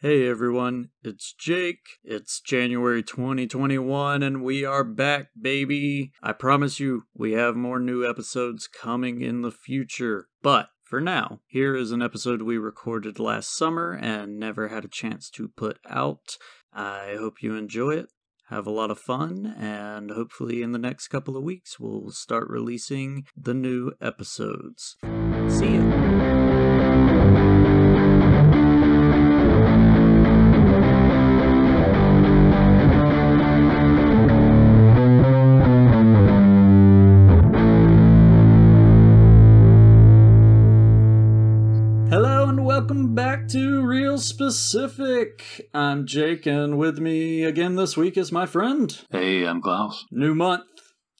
Hey everyone, it's Jake. It's January 2021 and we are back, baby. I promise you, we have more new episodes coming in the future. But for now, here is an episode we recorded last summer and never had a chance to put out. I hope you enjoy it. Have a lot of fun, and hopefully, in the next couple of weeks, we'll start releasing the new episodes. See ya. Real Specific. I'm Jake, and with me again this week is my friend. Hey, I'm Klaus. New month,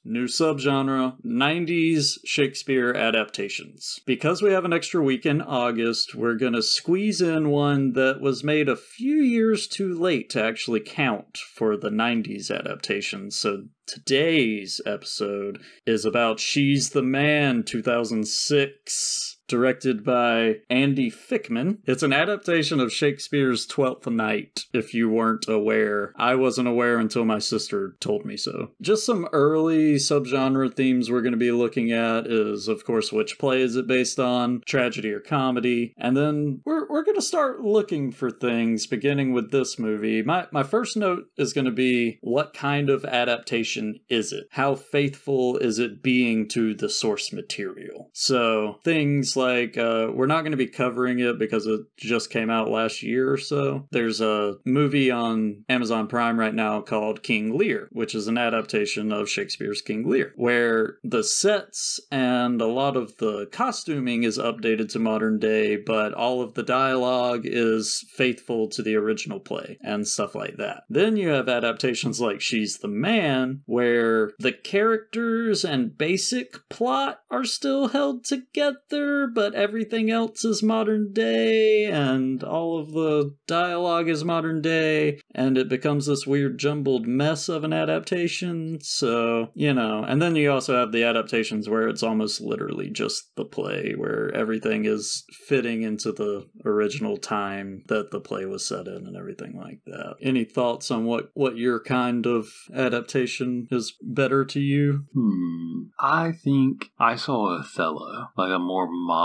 new subgenre, 90s Shakespeare adaptations. Because we have an extra week in August, we're going to squeeze in one that was made a few years too late to actually count for the 90s adaptations. So today's episode is about She's the Man 2006 directed by Andy Fickman. It's an adaptation of Shakespeare's Twelfth Night, if you weren't aware. I wasn't aware until my sister told me so. Just some early subgenre themes we're going to be looking at is, of course, which play is it based on, tragedy or comedy, and then we're, we're going to start looking for things beginning with this movie. My, my first note is going to be what kind of adaptation is it? How faithful is it being to the source material? So, things like uh, we're not going to be covering it because it just came out last year or so. There's a movie on Amazon Prime right now called King Lear, which is an adaptation of Shakespeare's King Lear, where the sets and a lot of the costuming is updated to modern day, but all of the dialogue is faithful to the original play and stuff like that. Then you have adaptations like She's the Man, where the characters and basic plot are still held together, but everything else is modern day, and all of the dialogue is modern day, and it becomes this weird jumbled mess of an adaptation. So, you know, and then you also have the adaptations where it's almost literally just the play, where everything is fitting into the original time that the play was set in and everything like that. Any thoughts on what, what your kind of adaptation is better to you? Hmm. I think I saw Othello, like a more modern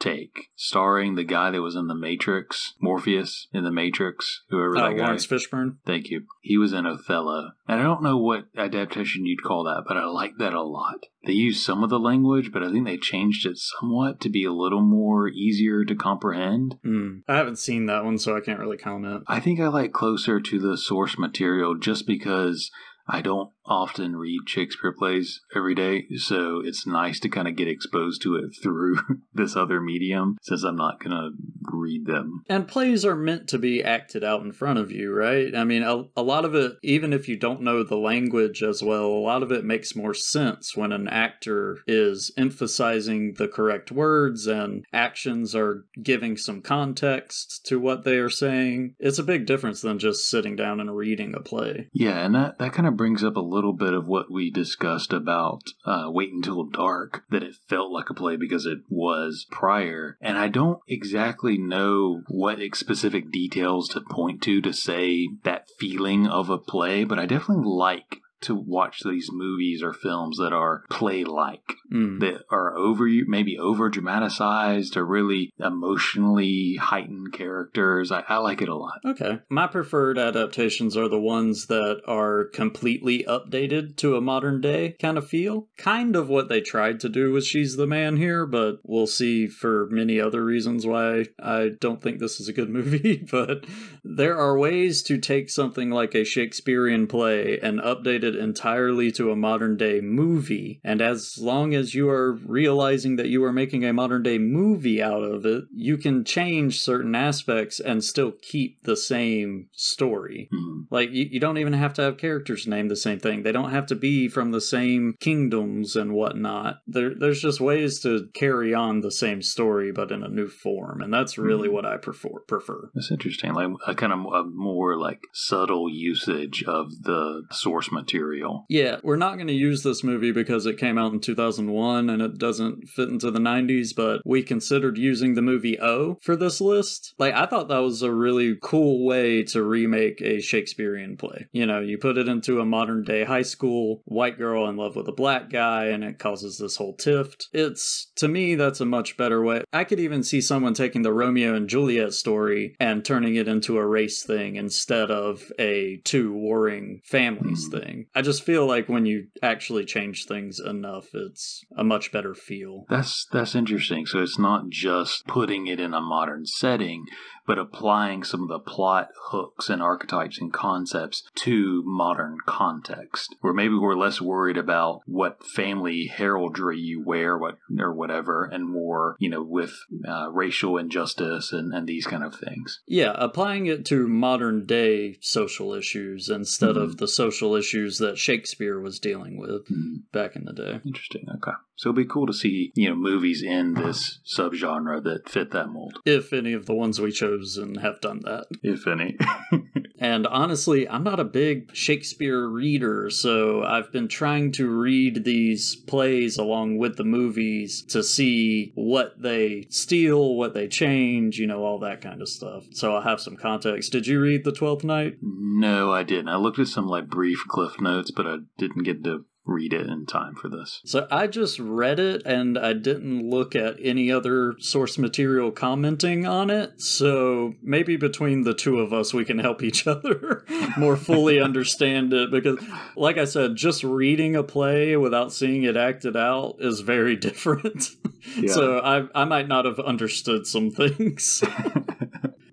take, starring the guy that was in The Matrix, Morpheus in The Matrix, whoever Uh, that guy. Laurence Fishburne? Thank you. He was in Othello. And I don't know what adaptation you'd call that, but I like that a lot. They used some of the language, but I think they changed it somewhat to be a little more easier to comprehend. Hmm. I haven't seen that one, so I can't really comment. I think I like closer to the source material just because I don't often read Shakespeare plays every day, so it's nice to kind of get exposed to it through this other medium since I'm not going to read them. And plays are meant to be acted out in front of you, right? I mean, a, a lot of it, even if you don't know the language as well, a lot of it makes more sense when an actor is emphasizing the correct words and actions are giving some context to what they are saying. It's a big difference than just sitting down and reading a play. Yeah, and that, that kind of brings up a little bit of what we discussed about uh, Wait Until Dark, that it felt like a play because it was prior. And I don't exactly know what specific details to point to to say that feeling of a play, but I definitely like to watch these movies or films that are play like Mm. that are over maybe over dramatized or really emotionally heightened characters I, I like it a lot Okay. My preferred adaptations are the ones that are completely updated to a modern day kind of feel. Kind of what they tried to do with She's the Man here, but we'll see for many other reasons why I don't think this is a good movie. but there are ways to take something like a Shakespearean play and update it entirely to a modern day movie. And as long as you are realizing that you are making a modern day movie out of it, you can change certain aspects and still keep the same story. Hmm. Like, you, you don't even have to have characters named the same thing. They don't have to be from the same kingdoms and whatnot. There, there's just ways to carry on the same story, but in a new form. And that's really Mhm. what I prefer. prefer. That's interesting. Like a kind of a more like subtle usage of the source material material. Yeah, we're not going to use this movie because it came out in 2001 and it doesn't fit into the 90s, but we considered using the movie O for this list. Like, I thought that was a really cool way to remake a Shakespearean play. You know, you put it into a modern day high school, white girl in love with a black guy, and it causes this whole tift. It's, to me, that's a much better way. I could even see someone taking the Romeo and Juliet story and turning it into a race thing instead of a two warring families Mhm. thing. I just feel like when you actually change things enough, it's a much better feel. That's that's interesting. So it's not just putting it in a modern setting, but applying some of the plot hooks and archetypes and concepts to modern context. Where maybe we're less worried about what family heraldry you wear, what or whatever, and more, you know, with uh, racial injustice and, and these kind of things. Yeah, applying it to modern day social issues instead of the social issues that Shakespeare was dealing with Hmm. back in the day. Interesting. Okay. So it'll be cool to see, you know, movies in this subgenre that fit that mold, If any of the ones we chose and have done that. if any. And honestly, I'm not a big Shakespeare reader, so I've been trying to read these plays along with the movies to see what they steal, what they change, you know, all that kind of stuff. So I'll have some context. Did you read The Twelfth Night? no, I didn't. I looked at some like brief cliff notes, but I didn't get to read it in time for this. So I just read it and I didn't look at any other source material commenting on it. So maybe between the two of us, we can help each other more fully understand it. Because, like I said, just reading a play without seeing it acted out is very different. Yeah. So I, I might not have understood some things.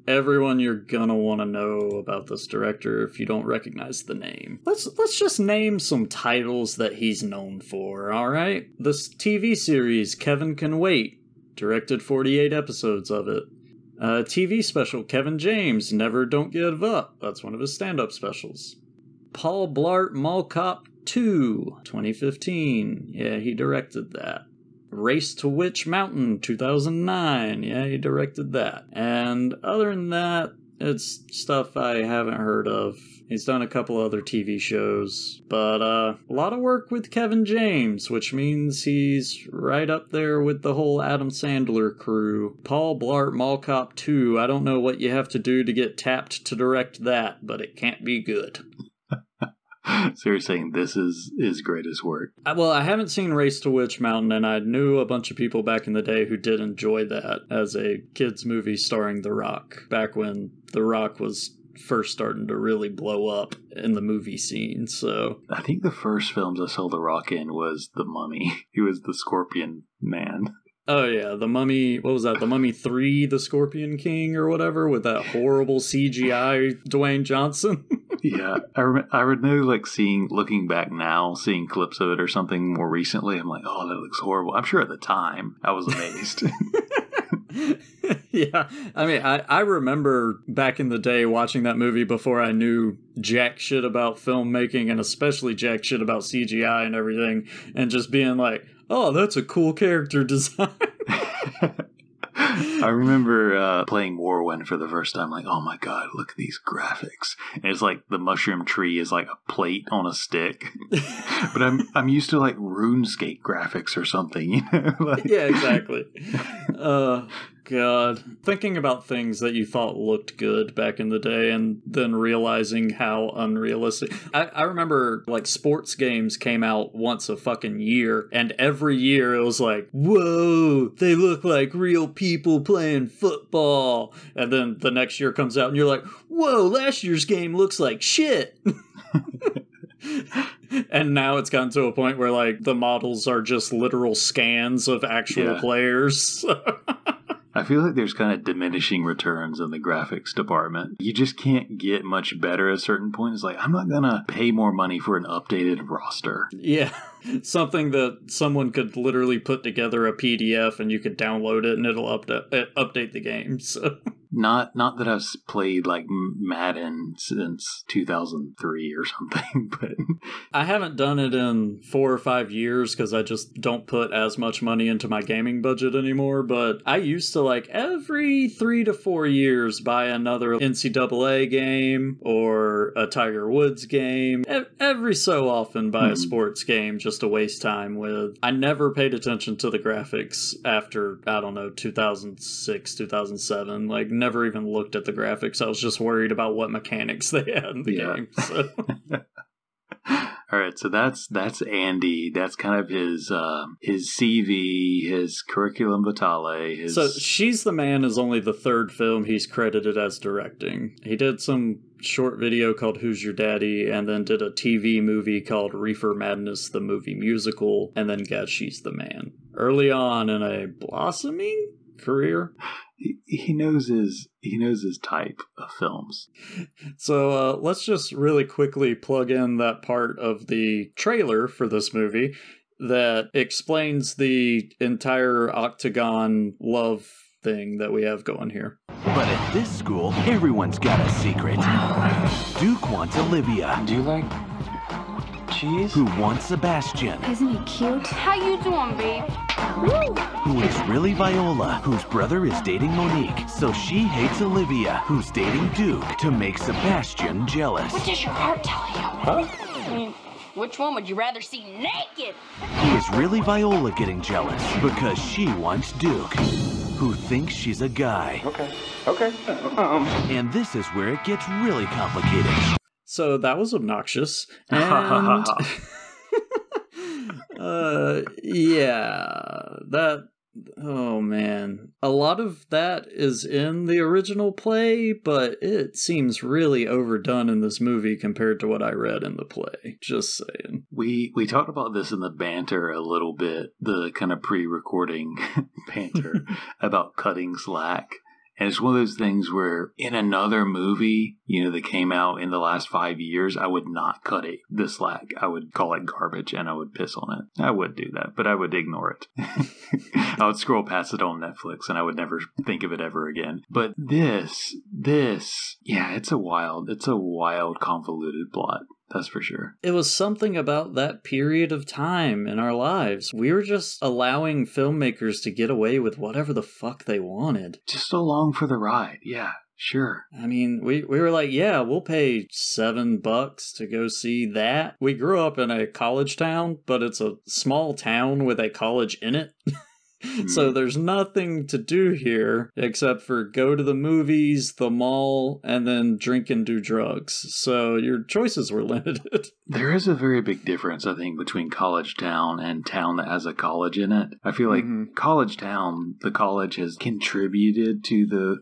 Everyone you're gonna want to know about this director if you don't recognize the name. Let's let's just name some titles that he's known for, all right? This TV series Kevin Can Wait, directed 48 episodes of it. A TV special Kevin James Never Don't Give Up. That's one of his stand-up specials. Paul Blart Mall Cop 2, 2015. Yeah, he directed that. Race to Witch Mountain 2009. Yeah, he directed that. And other than that, it's stuff I haven't heard of. He's done a couple other TV shows, but uh, a lot of work with Kevin James, which means he's right up there with the whole Adam Sandler crew. Paul Blart Mall Cop 2. I don't know what you have to do to get tapped to direct that, but it can't be good. so you're saying this is his greatest work? I- Well, I haven't seen Race to Witch Mountain, and I knew a bunch of people back in the day who did enjoy that as a kids' movie starring The Rock, back when The Rock was first starting to really blow up in the movie scene. So, I think the first films I saw The Rock in was The Mummy. He was the Scorpion Man. Oh yeah, The Mummy, what was that? The Mummy 3, The Scorpion King, or whatever, with that horrible CGI Dwayne Johnson. yeah, I rem- I remember like seeing, looking back now, seeing clips of it or something more recently. I'm like, oh, that looks horrible. I'm sure at the time I was amazed. yeah, I mean, I, I remember back in the day watching that movie before I knew jack shit about filmmaking and especially jack shit about CGI and everything, and just being like, oh, that's a cool character design. I remember uh, playing Morrowind for the first time, like, oh my god, look at these graphics. And it's like the mushroom tree is like a plate on a stick. but I'm I'm used to like RuneScape graphics or something, you know? like, yeah, exactly. Uh, God. Thinking about things that you thought looked good back in the day and then realizing how unrealistic. I, I remember like sports games came out once a fucking year, and every year it was like, whoa, they look like real people playing football. And then the next year comes out and you're like, whoa, last year's game looks like shit. and now it's gotten to a point where like the models are just literal scans of actual Yeah. players. I feel like there's kind of diminishing returns in the graphics department. You just can't get much better at a certain point. It's like, I'm not going to pay more money for an updated roster. yeah. Something that someone could literally put together a PDF and you could download it and it'll update uh, update the game. So Not not that I've played like Madden since 2003 or something, but I haven't done it in four or five years because I just don't put as much money into my gaming budget anymore. But I used to like every three to four years buy another NCAA game or a Tiger Woods game. Every so often buy a hmm. sports game just to waste time with. I never paid attention to the graphics after I don't know 2006, 2007. Like never even looked at the graphics. I was just worried about what mechanics they had in the yeah. game. So. All right, so that's that's Andy. That's kind of his uh, his CV, his curriculum vitae. His... So she's the man is only the third film he's credited as directing. He did some short video called Who's Your Daddy, and then did a TV movie called Reefer Madness, the movie musical, and then got She's the Man. Early on in a blossoming career. He, he knows his he knows his type of films. So uh, let's just really quickly plug in that part of the trailer for this movie that explains the entire octagon love thing that we have going here. But at this school, everyone's got a secret. Duke wants Olivia. Do you like cheese? Who wants Sebastian? Isn't he cute? How you doing, babe? Who is really Viola, whose brother is dating Monique. So she hates Olivia, who's dating Duke, to make Sebastian jealous. What does your heart tell you? Huh? I mean, which one would you rather see naked? Is really Viola getting jealous because she wants Duke, who thinks she's a guy. Okay, okay. Um. And this is where it gets really complicated. So that was obnoxious. And uh yeah, that oh man. A lot of that is in the original play, but it seems really overdone in this movie compared to what I read in the play. Just saying. We we talked about this in the banter a little bit, the kind of pre-recording banter about cutting slack. And it's one of those things where in another movie, you know, that came out in the last five years, I would not cut it the slack. I would call it garbage and I would piss on it. I would do that, but I would ignore it. I would scroll past it on Netflix and I would never think of it ever again. But this, this, yeah, it's a wild, it's a wild, convoluted plot. That's for sure. It was something about that period of time in our lives. We were just allowing filmmakers to get away with whatever the fuck they wanted. Just along for the ride. Yeah. Sure. I mean, we, we were like, yeah, we'll pay seven bucks to go see that. We grew up in a college town, but it's a small town with a college in it. So hmm. there's nothing to do here except for go to the movies, the mall, and then drink and do drugs. So your choices were limited. There is a very big difference, I think, between college town and town that has a college in it. I feel like mm-hmm. college town, the college has contributed to the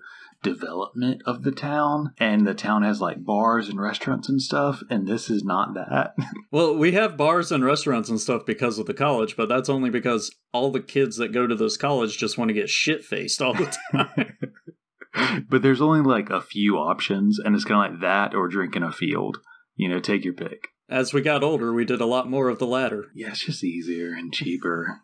development of the town and the town has like bars and restaurants and stuff and this is not that. Well we have bars and restaurants and stuff because of the college but that's only because all the kids that go to this college just want to get shit faced all the time. But there's only like a few options and it's kind of like that or drinking in a field. You know take your pick. As we got older we did a lot more of the latter. Yeah it's just easier and cheaper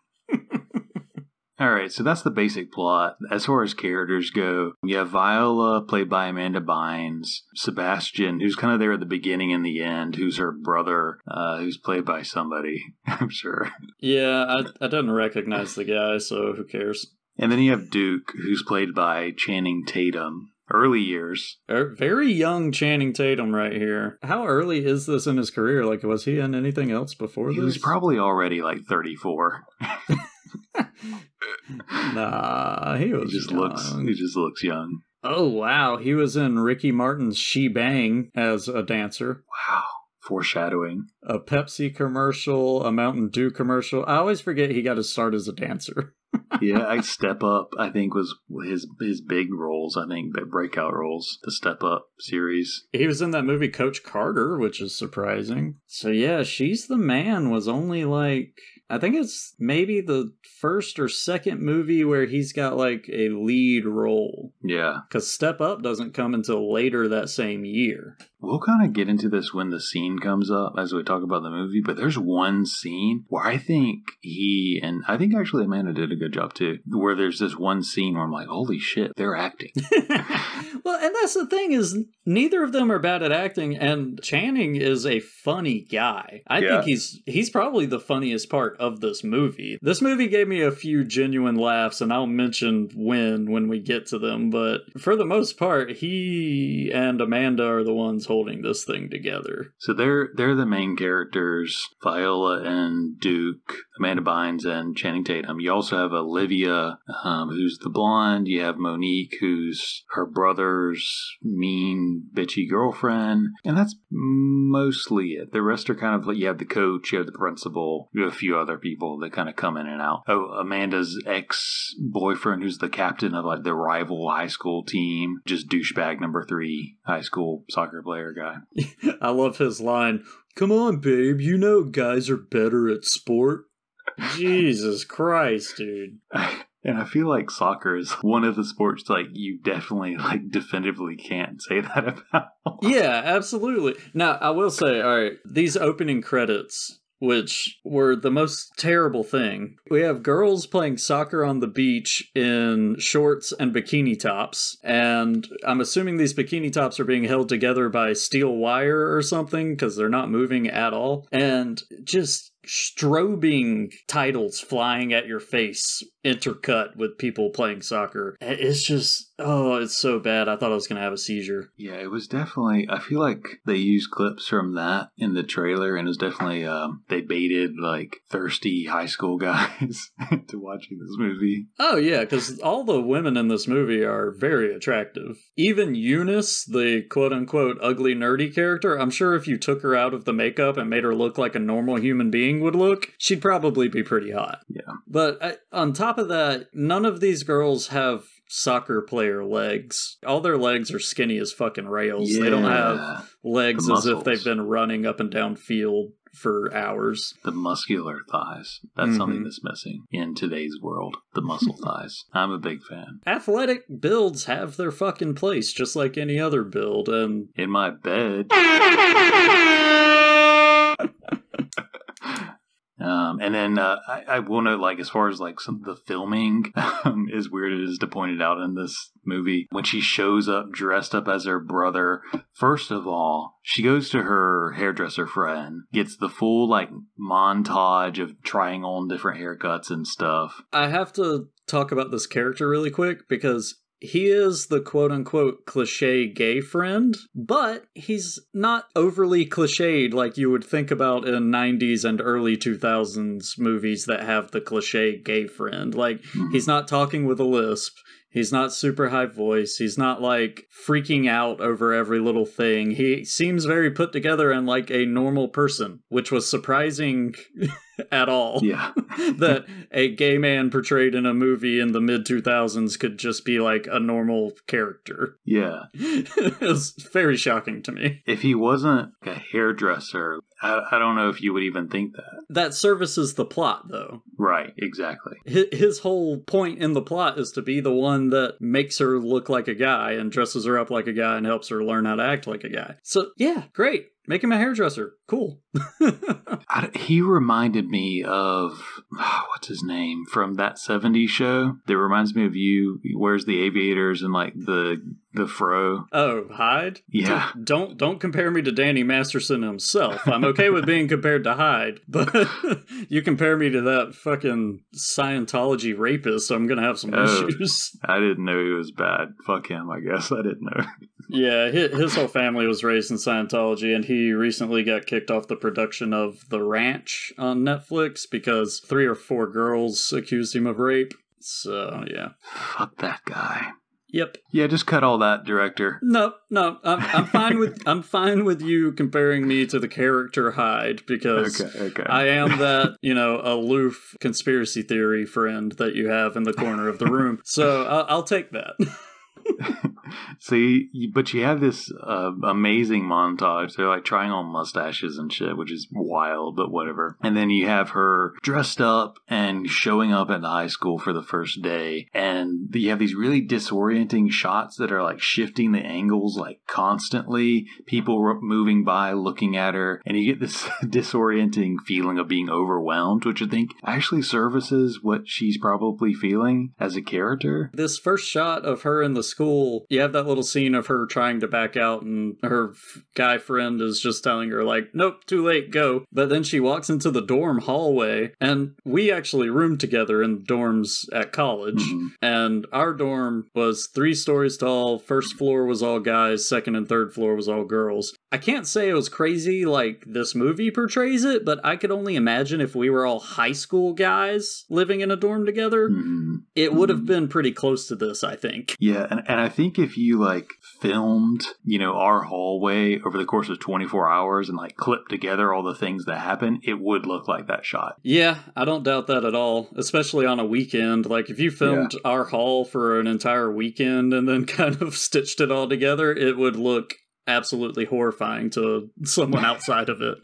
all right, so that's the basic plot. As far as characters go, you have Viola, played by Amanda Bynes, Sebastian, who's kind of there at the beginning and the end, who's her brother, uh, who's played by somebody, I'm sure. Yeah, I, I didn't recognize the guy, so who cares? And then you have Duke, who's played by Channing Tatum. Early years. Er, very young Channing Tatum right here. How early is this in his career? Like, was he in anything else before he this? He was probably already like 34. nah, he was he just young. looks he just looks young. Oh wow, he was in Ricky Martin's She Bang as a dancer. Wow. Foreshadowing. A Pepsi commercial, a Mountain Dew commercial. I always forget he got his start as a dancer. yeah, I Step Up. I think was his his big roles. I think breakout roles. The Step Up series. He was in that movie Coach Carter, which is surprising. So yeah, she's the man was only like I think it's maybe the first or second movie where he's got like a lead role. Yeah. Because Step Up doesn't come until later that same year. We'll kind of get into this when the scene comes up as we talk about the movie, but there's one scene where I think he and I think actually Amanda did a good job too, where there's this one scene where I'm like, holy shit, they're acting. well, and that's the thing is neither of them are bad at acting, and Channing is a funny guy. I Yeah. think he's he's probably the funniest part of this movie. This movie gave me a few genuine laughs, and I'll mention when when we get to them. But for the most part, he and Amanda are the ones holding this thing together. So they're they're the main characters, Viola and Duke, Amanda Bynes and Channing Tatum. You also have Olivia, um, who's the blonde. You have Monique, who's her brother's mean, bitchy girlfriend, and that's mostly it. The rest are kind of like you have the coach, you have the principal, you have a few other people that kind of come in and out. Oh, Amanda's ex boyfriend, who's the captain of like the rival high school team, just douchebag number three high school soccer player guy. I love his line. Come on, babe. You know guys are better at sport. Jesus Christ, dude. And I feel like soccer is one of the sports like you definitely like definitively can't say that about. Yeah, absolutely. Now, I will say, all right, these opening credits, which were the most terrible thing, we have girls playing soccer on the beach in shorts and bikini tops. And I'm assuming these bikini tops are being held together by steel wire or something because they're not moving at all. And just strobing titles flying at your face intercut with people playing soccer. It's just, oh, it's so bad. I thought I was going to have a seizure. Yeah, it was definitely. I feel like they used clips from that in the trailer, and it was definitely um, they baited like thirsty high school guys into watching this movie. Oh yeah, because all the women in this movie are very attractive. Even Eunice, the quote unquote ugly nerdy character, I'm sure if you took her out of the makeup and made her look like a normal human being would look, she'd probably be pretty hot. Yeah. But I, on top of that, none of these girls have soccer player legs. All their legs are skinny as fucking rails. They don't have legs as if they've been running up and down field for hours. the muscular thighs. That's something Mhm. that's missing in today's world. The muscle thighs. I'm a big fan. Athletic builds have their fucking place, just like any other build, and In my bed. Um, and then uh, I, I will note, like, as far as like some the filming, um, as weird it is to point it out in this movie, when she shows up dressed up as her brother, first of all, she goes to her hairdresser friend, gets the full like montage of trying on different haircuts and stuff. I have to talk about this character really quick because he is the quote unquote cliche gay friend, but he's not overly cliched like you would think about in 90s and early 2000s movies that have the cliche gay friend. Like, hmm. he's not talking with a lisp. He's not super high voice. He's not like freaking out over every little thing. He seems very put together and like a normal person, which was surprising at all Yeah. that a gay man portrayed in a movie in the mid 2000s could just be like a normal character. Yeah. it was very shocking to me. If he wasn't a hairdresser, I, I don't know if you would even think that. That services the plot, though. Right, exactly. Hi- His whole point in the plot is to be the one that makes her look like a guy and dresses her up like a guy and helps her learn how to act like a guy. So, yeah, great. Make him a hairdresser. Cool. I, he reminded me of what's his name from that '70s show. That reminds me of you. He wears the aviators and like the the fro. Oh, Hyde? Yeah. Don't don't compare me to Danny Masterson himself. I'm okay with being compared to Hyde, but you compare me to that fucking Scientology rapist, I'm gonna have some Oh. issues. I didn't know he was bad. Fuck him. I guess I didn't know. Yeah, his, his whole family was raised in Scientology, and he recently got kicked off the production of The Ranch on Netflix because three or four girls accused him of rape. So yeah, Fuck that guy. yep. Yeah, just cut all that, director. No, no, I'm, I'm fine with I'm fine with you comparing me to the character Hyde because Okay, okay. I am that you know aloof conspiracy theory friend that you have in the corner of the room. So I'll, I'll take that. so you, but you have this uh, amazing montage. They're like trying on mustaches and shit which is wild but whatever. And then you have her dressed up and showing up at the high school for the first day. And you have these really disorienting shots that are like shifting the angles like constantly. People moving by looking at her. And you get this disorienting feeling of being overwhelmed which i think actually services what she's probably feeling as a character. This first shot of her in the school, you have that little scene of her trying to back out, and her guy friend is just telling her, like, nope, too late, go. But then she walks into the dorm hallway, and we actually roomed together in dorms at college. Mhm. And our dorm was three stories tall. First floor was all guys, second and third floor was all girls. I can't say it was crazy like this movie portrays it, but I could only imagine if we were all high school guys living in a dorm together, Mhm. it would have Mhm. been pretty close to this, I think. Yeah, and, and I think if you like filmed, you know, our hallway over the course of 24 hours and like clipped together all the things that happen, it would look like that shot. Yeah, I don't doubt that at all, especially on a weekend. Like, if you filmed our hall for an entire weekend and then kind of stitched it all together, it would look absolutely horrifying to someone outside of it.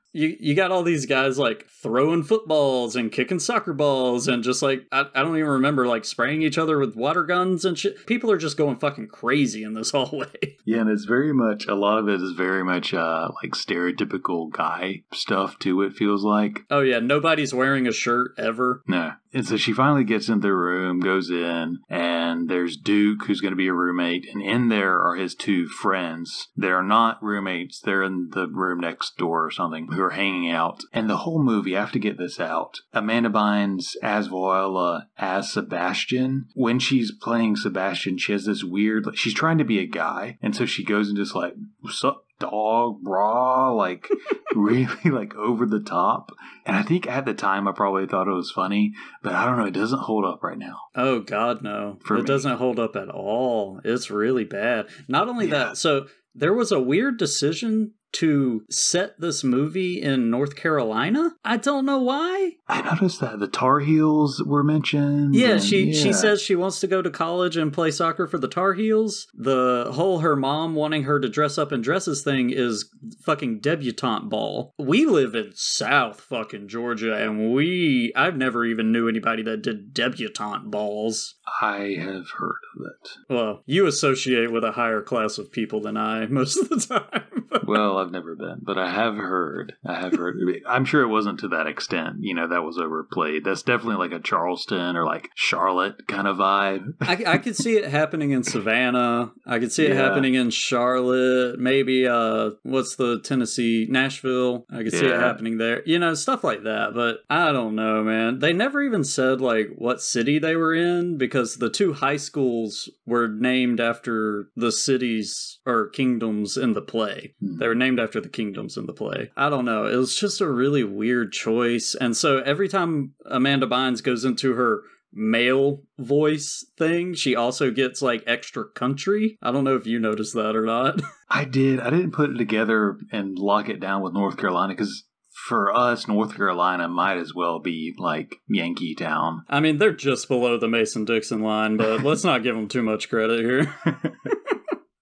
you you got all these guys like throwing footballs and kicking soccer balls and just like I, I don't even remember like spraying each other with water guns and shit. People are just going fucking crazy in this hallway. Yeah, and it's very much, a lot of it is very much uh like stereotypical guy stuff too, it feels like. Oh yeah, nobody's wearing a shirt ever. No. And so she finally gets into the room, goes in, and there's Duke, who's going to be a roommate, and in there are his two friends. They're not roommates, they're in the room next door or something, who are hanging out. And the whole movie, I have to get this out. Amanda Bynes as Viola as Sebastian. When she's playing Sebastian, she has this weird, like, she's trying to be a guy, and so she goes into this, like, sup, dog, brah, like, really, like, over the top. And I think at the time I probably thought it was funny, but I don't know, it doesn't hold up right now. Oh God, no! For it me. doesn't hold up at all. It's really bad. Not only Yeah. that, so there was a weird decision to set this movie in North Carolina. I don't know why. I noticed that the Tar Heels were mentioned. Yeah, and- she she says she wants to go to college and play soccer for the Tar Heels. The whole her mom wanting her to dress up in dresses thing is fucking debutante ball. We live in South fucking Georgia, and we I've never even knew anybody that did debutante balls. I have heard of it. Well, you associate with a higher class of people than I most of the time. Well, I've never been, but I have heard. I have heard. I'm sure it wasn't to that extent. You know, that was overplayed. That's definitely like a Charleston or like Charlotte kind of vibe. I, I could see it happening in Savannah. I could see it Yeah. happening in Charlotte. Maybe uh, what's the Tennessee, Nashville? I could see it happening there. You know, stuff like that. But I don't know, man. They never even said like what city they were in because the two high schools were named after the cities or kingdoms in the play. Hmm. They were named after the kingdoms in the play. I don't know. It was just a really weird choice. And so every time Amanda Bynes goes into her male voice thing, she also gets like extra country. I don't know if you noticed that or not. I did. I didn't put it together and lock it down with North Carolina because for us, North Carolina might as well be like Yankee Town. I mean, they're just below the Mason Dixon line, but let's not give them too much credit here.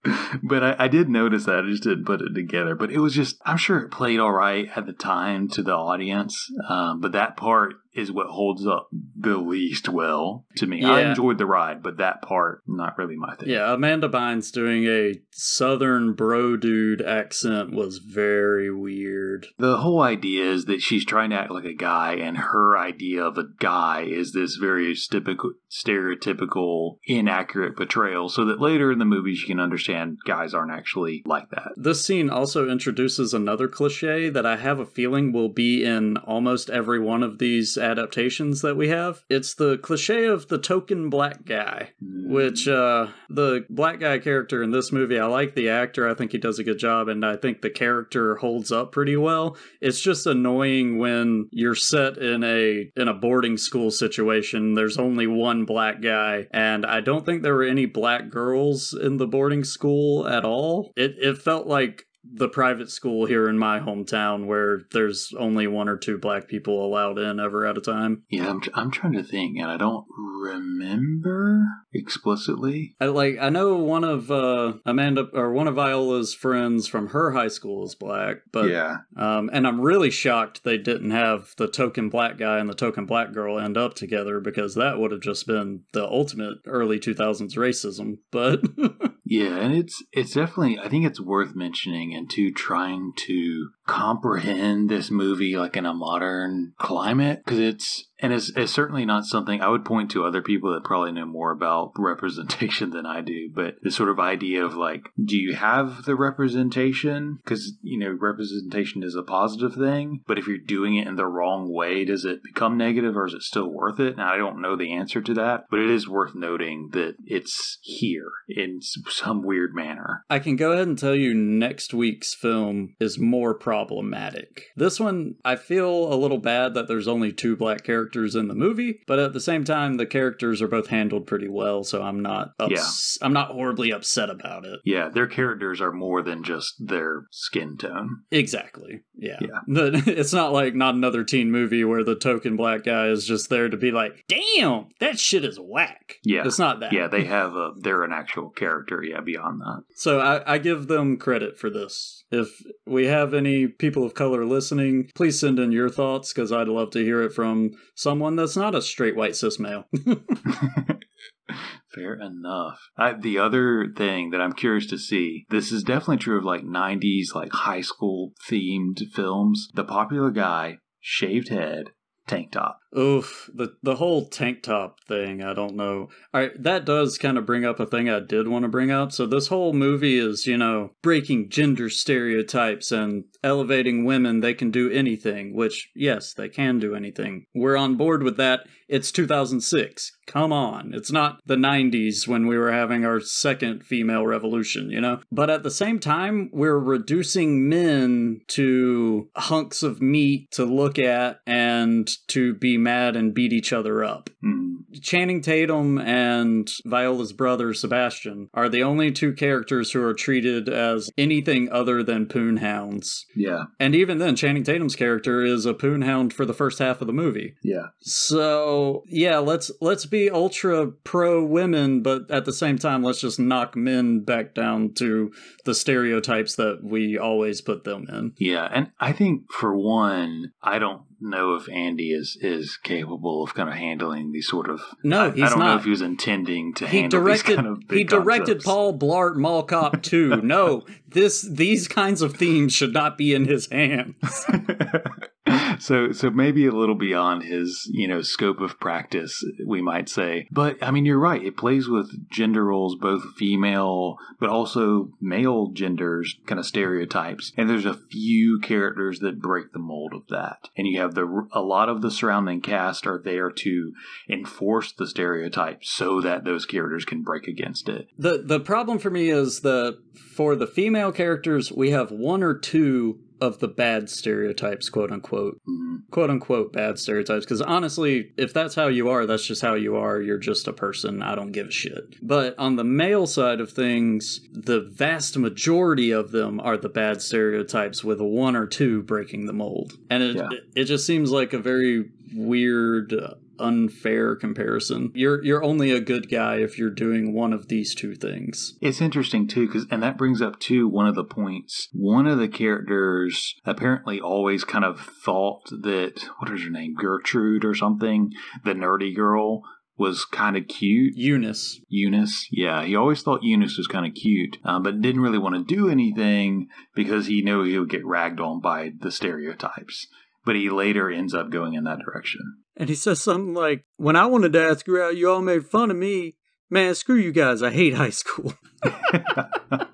but I, I did notice that. I just didn't put it together. But it was just, I'm sure it played all right at the time to the audience. Um, but that part is what holds up the least well to me. I enjoyed the ride, but that part, not really my thing. Yeah, Amanda Bynes doing a southern bro dude accent was very weird. The whole idea is that she's trying to act like a guy, and her idea of a guy is this very typical, stereotypical, inaccurate portrayal, so that later in the movie she can understand guys aren't actually like that. This scene also introduces another cliche that I have a feeling will be in almost every one of these adaptations that we have. It's the cliche of the token black guy, which uh the black guy character in this movie, I like the actor. I think he does a good job and I think the character holds up pretty well. It's just annoying when you're set in a in a boarding school situation. There's only one black guy and I don't think there were any black girls in the boarding school at all. It it felt like the private school here in my hometown where there's only one or two black people allowed in ever at a time. Yeah, I'm, I'm trying to think, and I don't remember explicitly. I like I know one of uh Amanda or one of Viola's friends from her high school is black, but yeah, um and I'm really shocked they didn't have the token black guy and the token black girl end up together because that would have just been the ultimate early 2000s racism. But yeah, and it's it's definitely I think it's worth mentioning and to trying to comprehend this movie like in a modern climate because it's and it's, it's certainly not something I would point to other people that probably know more about representation than I do. But the sort of idea of like, do you have the representation? Because, you know, representation is a positive thing. But if you're doing it in the wrong way, does it become negative or is it still worth it? Now, I don't know the answer to that, but it is worth noting that it's here in some weird manner. I can go ahead and tell you next week's film is more problematic. This one, I feel a little bad that there's only two black characters in the movie, but at the same time, the characters are both handled pretty well, so I'm not ups- yeah. I'm not horribly upset about it. Yeah, their characters are more than just their skin tone. Exactly. Yeah. Yeah. it's not like not another teen movie where the token black guy is just there to be like, "Damn, that shit is whack." Yeah. It's not that. Yeah, they have a they're an actual character. Yeah, beyond that. So I, I give them credit for this. If we have any people of color listening, please send in your thoughts because I'd love to hear it from someone that's not a straight white cis male. Fair enough. I, the other thing that I'm curious to see, this is definitely true of like 90s, like high school themed films. The popular guy, shaved head, tank top. Oof, the the whole tank top thing, I don't know. All right, that does kind of bring up a thing I did want to bring up. So this whole movie is, you know, breaking gender stereotypes and elevating women. They can do anything, which yes, they can do anything. We're on board with that. It's 2006. Come on. It's not the 90s when we were having our second female revolution, you know? But at the same time, we're reducing men to hunks of meat to look at and to be mad and beat each other up. Mm. Channing Tatum and Viola's brother Sebastian are the only two characters who are treated as anything other than poon hounds. Yeah. And even then, Channing Tatum's character is a poon hound for the first half of the movie. Yeah. So yeah, let's let's be ultra pro women, but at the same time, let's just knock men back down to the stereotypes that we always put them in. Yeah, and I think for one, I don't know if Andy is is capable of kind of handling these sort of. No, I, he's I don't not. know if he was intending to he handle directed, these kind of. he directed concepts. Paul Blart Mall Cop 2. no, this these kinds of themes should not be in his hands. so so maybe a little beyond his you know scope of practice we might say. But i mean you're right. It plays with gender roles both female but also male genders kind of stereotypes. And there's a few characters that break the mold of that. And you have the a lot of the surrounding cast are there to enforce the stereotype so that those characters can break against it. The the problem for me is that for the female characters we have one or two of the bad stereotypes, quote unquote. Mm-hmm. Quote unquote bad stereotypes. Because honestly, if that's how you are, that's just how you are. You're just a person. I don't give a shit. But on the male side of things, the vast majority of them are the bad stereotypes, with one or two breaking the mold. And it, Yeah. it, it just seems like a very weird. Uh, unfair comparison you're you're only a good guy if you're doing one of these two things It's interesting too, because and that brings up too one of the points. One of the characters apparently always kind of thought that what is her name, Gertrude or something, the nerdy girl was kind of cute. eunice Eunice, yeah, he always thought Eunice was kind of cute, um, but didn't really want to do anything because he knew he would get ragged on by the stereotypes. But he later ends up going in that direction. And he says something like, When I wanted to ask you out, you all made fun of me. Man, screw you guys. I hate high school. I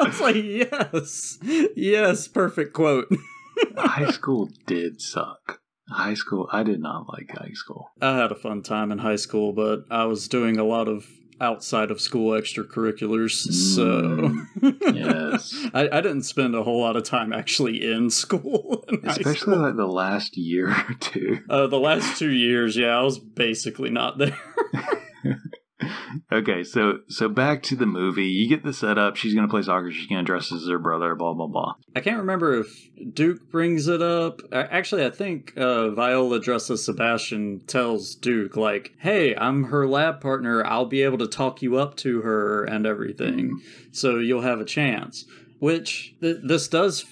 was like, Yes. Yes, perfect quote. high school did suck. High school, I did not like high school. I had a fun time in high school, but I was doing a lot of outside of school extracurriculars. So, Yes. I, I didn't spend a whole lot of time actually in school. in Especially school. like the last year or two. Uh, the last two years, yeah, I was basically not there. okay, so so back to the movie. You get the setup. She's gonna play soccer. She's gonna dress as her brother. Blah blah blah. I can't remember if Duke brings it up. Actually, I think uh, Viola dresses Sebastian tells Duke, like, hey, I'm her lab partner. I'll be able to talk you up to her and everything. So you'll have a chance. Which th- this does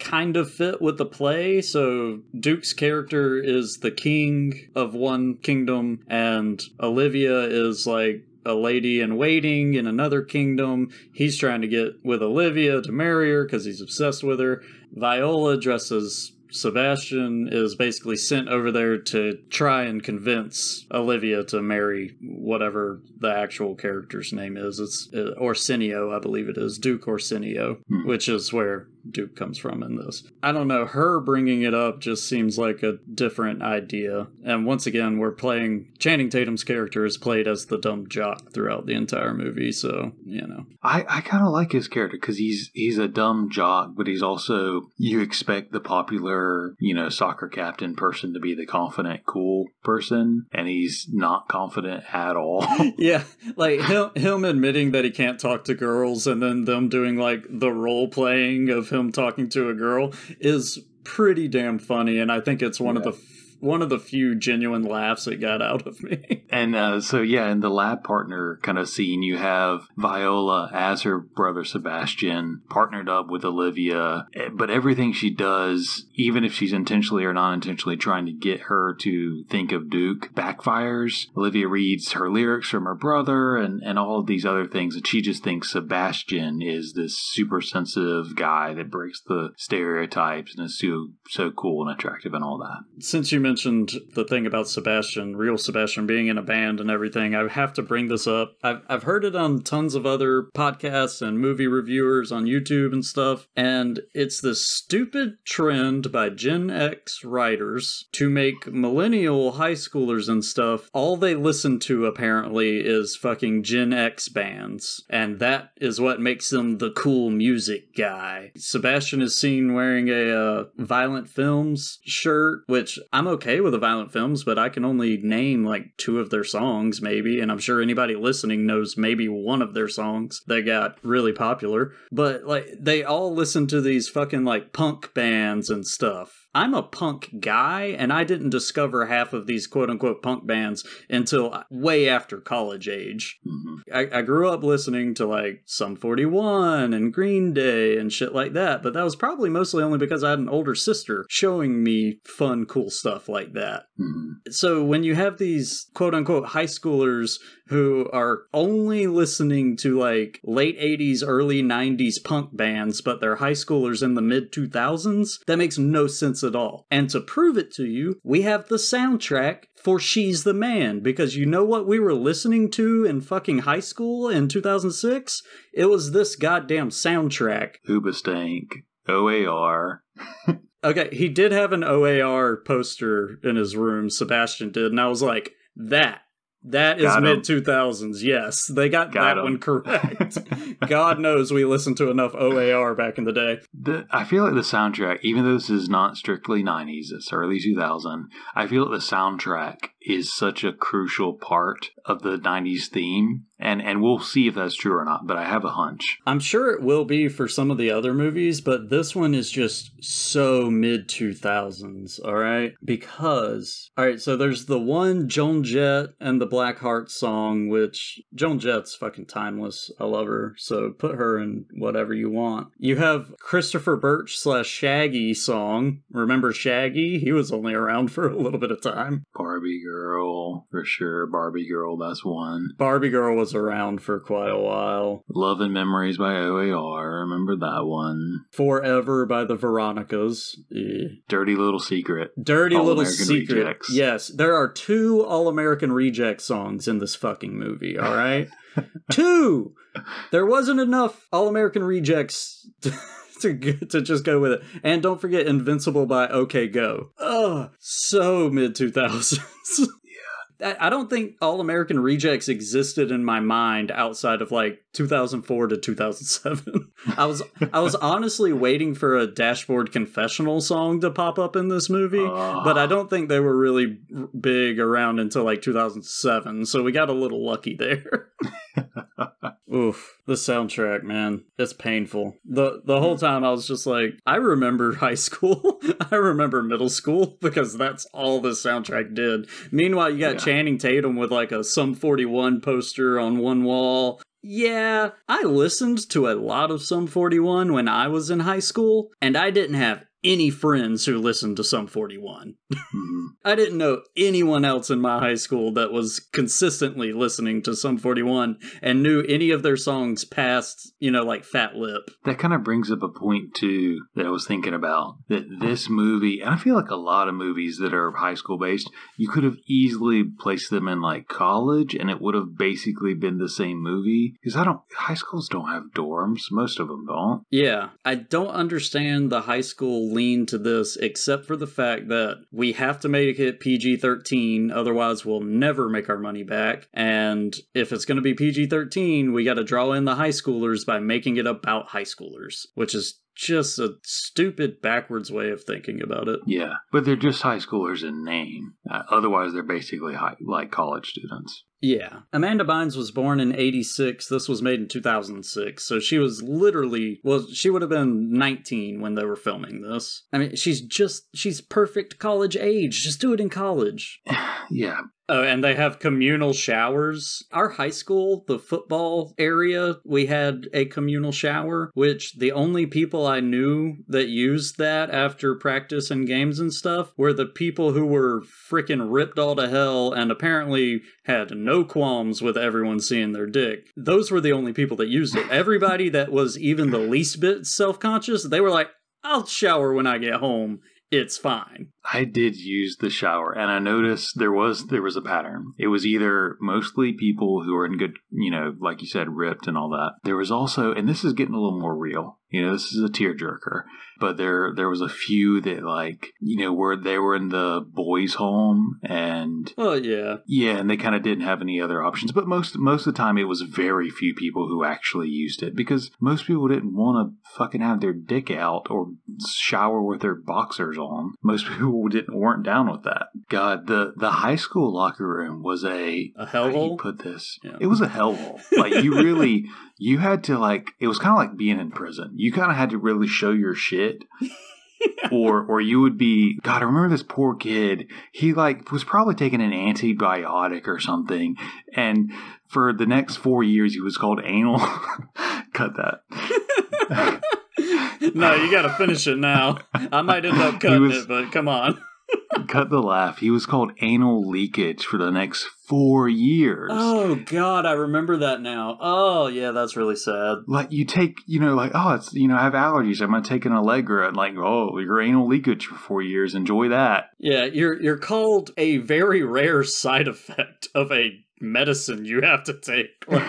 kind of fit with the play. So Duke's character is the king of one kingdom, and Olivia is like a lady in waiting in another kingdom. He's trying to get with Olivia to marry her because he's obsessed with her. Viola dresses Sebastian is basically sent over there to try and convince Olivia to marry whatever the actual character's name is. It's uh, Orsinio, I believe it is, Duke Orsinio, Hmm. which is where Duke comes from in this. I don't know, her bringing it up just seems like a different idea. And once again, we're playing Channing Tatum's character is played as the dumb jock throughout the entire movie, so, you know. I, I kind of like his character because he's he's a dumb jock, but he's also you expect the popular you know soccer captain person to be the confident, cool person, and he's not confident at all. yeah, like him, him admitting that he can't talk to girls and then them doing like the role playing of him talking to a girl is pretty damn funny and I think it's one of the one of the few genuine laughs it got out of me. And uh, so, yeah, in the lab partner kind of scene, you have Viola as her brother Sebastian partnered up with Olivia. Eh, But everything she does, even if she's intentionally or non intentionally trying to get her to think of Duke, backfires. Olivia reads her lyrics from her brother and, and all of these other things. And she just thinks Sebastian is this super sensitive guy that breaks the stereotypes and is so, so cool and attractive and all that. Since you mentioned the thing about Sebastian, real Sebastian being in a band and everything, I have to bring this up. I've, I've heard it on tons of other podcasts and movie reviewers on YouTube and stuff, and it's this stupid trend by Gen X writers to make millennial high schoolers and stuff, all they listen to apparently is fucking Gen X bands, and that is what makes them the cool music guy. Sebastian is seen wearing a uh, Violent Femmes shirt, which I'm okay with the Violent Femmes, but I can only name like two of their songs, maybe, and I'm sure anybody listening knows maybe one of their songs that got really popular. But like, they all listen to these fucking like punk bands and stuff. I'm a punk guy, and I didn't discover half of these quote unquote punk bands until way after college age. Mhm. I, I grew up listening to like Sum 41 and Green Day and shit like that, but that was probably mostly only because I had an older sister showing me fun, cool stuff like that. Mhm. So when you have these quote unquote high schoolers who are only listening to like late 80s, early 90s punk bands, but they're high schoolers in the mid 2000s, that makes no sense at all. And to prove it to you, we have the soundtrack for She's the Man, because you know what we were listening to in fucking high school in 2006? It was this goddamn soundtrack. Hoobastank, OAR. Okay, he did have an OAR poster in his room, Sebastian did, and I was like, that. That is mid 2000s. Yes, they got, Got that 'em. one correct. God knows we listened to enough OAR back in the day. The, I feel like the soundtrack, even though this is not strictly 90s, it's early 2000, I feel like the soundtrack is such a crucial part of the 90s theme. And, and we'll see if that's true or not, but I have a hunch. I'm sure it will be for some of the other movies, but this one is just so mid 2000s, all right? Because, all right, so there's the one Joan Jett and the Black Heart song, which Joan Jett's fucking timeless. I love her, so put her in whatever you want. You have Christopher Birch slash Shaggy song. Remember Shaggy? He was only around for a little bit of time. Barbie Girl, for sure. Barbie Girl, that's one. Barbie Girl was around for quite a while. Love and Memories by OAR, remember that one. Forever by the Veronicas. Eh. Dirty Little Secret. Dirty All Little American Secret. Rejects. Yes, there are two All American Reject songs in this fucking movie, all right? two! There wasn't enough All American Rejects to, to, to just go with it. And don't forget Invincible by OK Go. Ugh, so mid 2000s. I I don't think All American Rejects existed in my mind outside of like 2004 to 2007. I was I was honestly waiting for a Dashboard Confessional song to pop up in this movie, Ah. but I don't think they were really big around until like 2007. So we got a little lucky there. Oof, the soundtrack, man, it's painful. the The whole time I was just like, I remember high school, I remember middle school because that's all the soundtrack did. Meanwhile, you got Yeah. Channing Tatum with like a Sum 41 poster on one wall. Yeah, I listened to a lot of Sum 41 when I was in high school, and I didn't have any friends who listened to Sum 41. Mhm. I didn't know anyone else in my high school that was consistently listening to Sum 41 and knew any of their songs past, you know, like Fat Lip. That kind of brings up a point too that I was thinking about. That this movie, and I feel like a lot of movies that are high school based, you could have easily placed them in like college, and it would have basically been the same movie. Because I don't, high schools don't have dorms. Most of them don't. Yeah, I don't understand the high school lean to this except for the fact that we have to make it PG 13, otherwise, we'll never make our money back. And if it's going to be PG 13, we got to draw in the high schoolers by making it about high schoolers, which is just a stupid backwards way of thinking about it. Yeah, but they're just high schoolers in name. Uh, otherwise, they're basically high, like college students. Yeah. Amanda Bynes was born in 86. This was made in 2006. So she was literally, well, she would have been 19 when they were filming this. I mean, she's just, she's perfect college age. Just do it in college. Yeah, Oh, and they have communal showers. Our high school, the football area, we had a communal shower, which the only people I knew that used that after practice and games and stuff were the people who were freaking ripped all to hell and apparently had no qualms with everyone seeing their dick. Those were the only people that used it. Everybody that was even the least bit self conscious, they were like, I'll shower when I get home. It's fine. I did use the shower, and I noticed there was there was a pattern. It was either mostly people who are in good, you know, like you said, ripped and all that. There was also, and this is getting a little more real. You know, this is a tearjerker, but there there was a few that like you know where they were in the boys' home, and Oh yeah. yeah, and they kind of didn't have any other options. But most most of the time, it was very few people who actually used it because most people didn't want to fucking have their dick out or shower with their boxers on. Most people didn't weren't down with that. God, the the high school locker room was a A how do you hellhole? put this? Yeah. It was a hellhole. Like you really, you had to like. It was kind of like being in prison. You kind of had to really show your shit. or or you would be god i remember this poor kid he like was probably taking an antibiotic or something and for the next four years he was called anal cut that no, you got to finish it now. I might end up cutting was- it, but come on. cut the laugh he was called anal leakage for the next four years Oh God, I remember that now. Oh yeah, that's really sad. like you take, you know, like oh, it's you know, I have allergies. I'm gonna take an Allegra, and like oh, your anal leakage for four years. Enjoy that. Yeah, you're you're called a very rare side effect of a medicine you have to take. Like,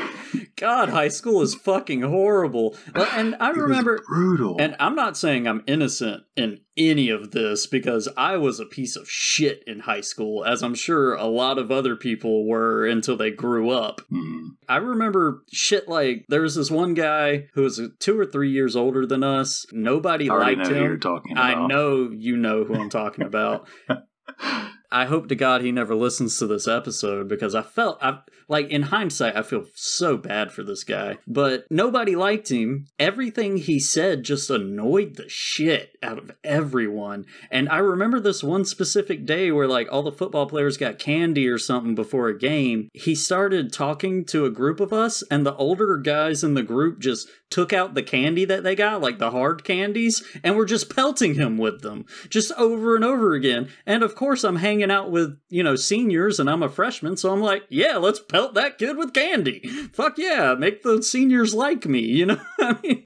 God, high school is fucking horrible. And I remember brutal. And I'm not saying I'm innocent in any of this because I was a piece of shit in high school, as I'm sure a lot of other people were until they grew up. Mhm. I remember shit like there was this one guy who was two or three years older than us. Nobody liked him. you're talking about. I know you know who I'm talking about. I hope to God he never listens to this episode because I felt I like in hindsight I feel so bad for this guy. But nobody liked him. Everything he said just annoyed the shit out of everyone. And I remember this one specific day where like all the football players got candy or something before a game. He started talking to a group of us and the older guys in the group just took out the candy that they got, like the hard candies, and were just pelting him with them, just over and over again. And of course, I'm hanging out with, you know, seniors and I'm a freshman, so I'm like, yeah, let's pelt that kid with candy. Fuck yeah, make the seniors like me, you know? I mean,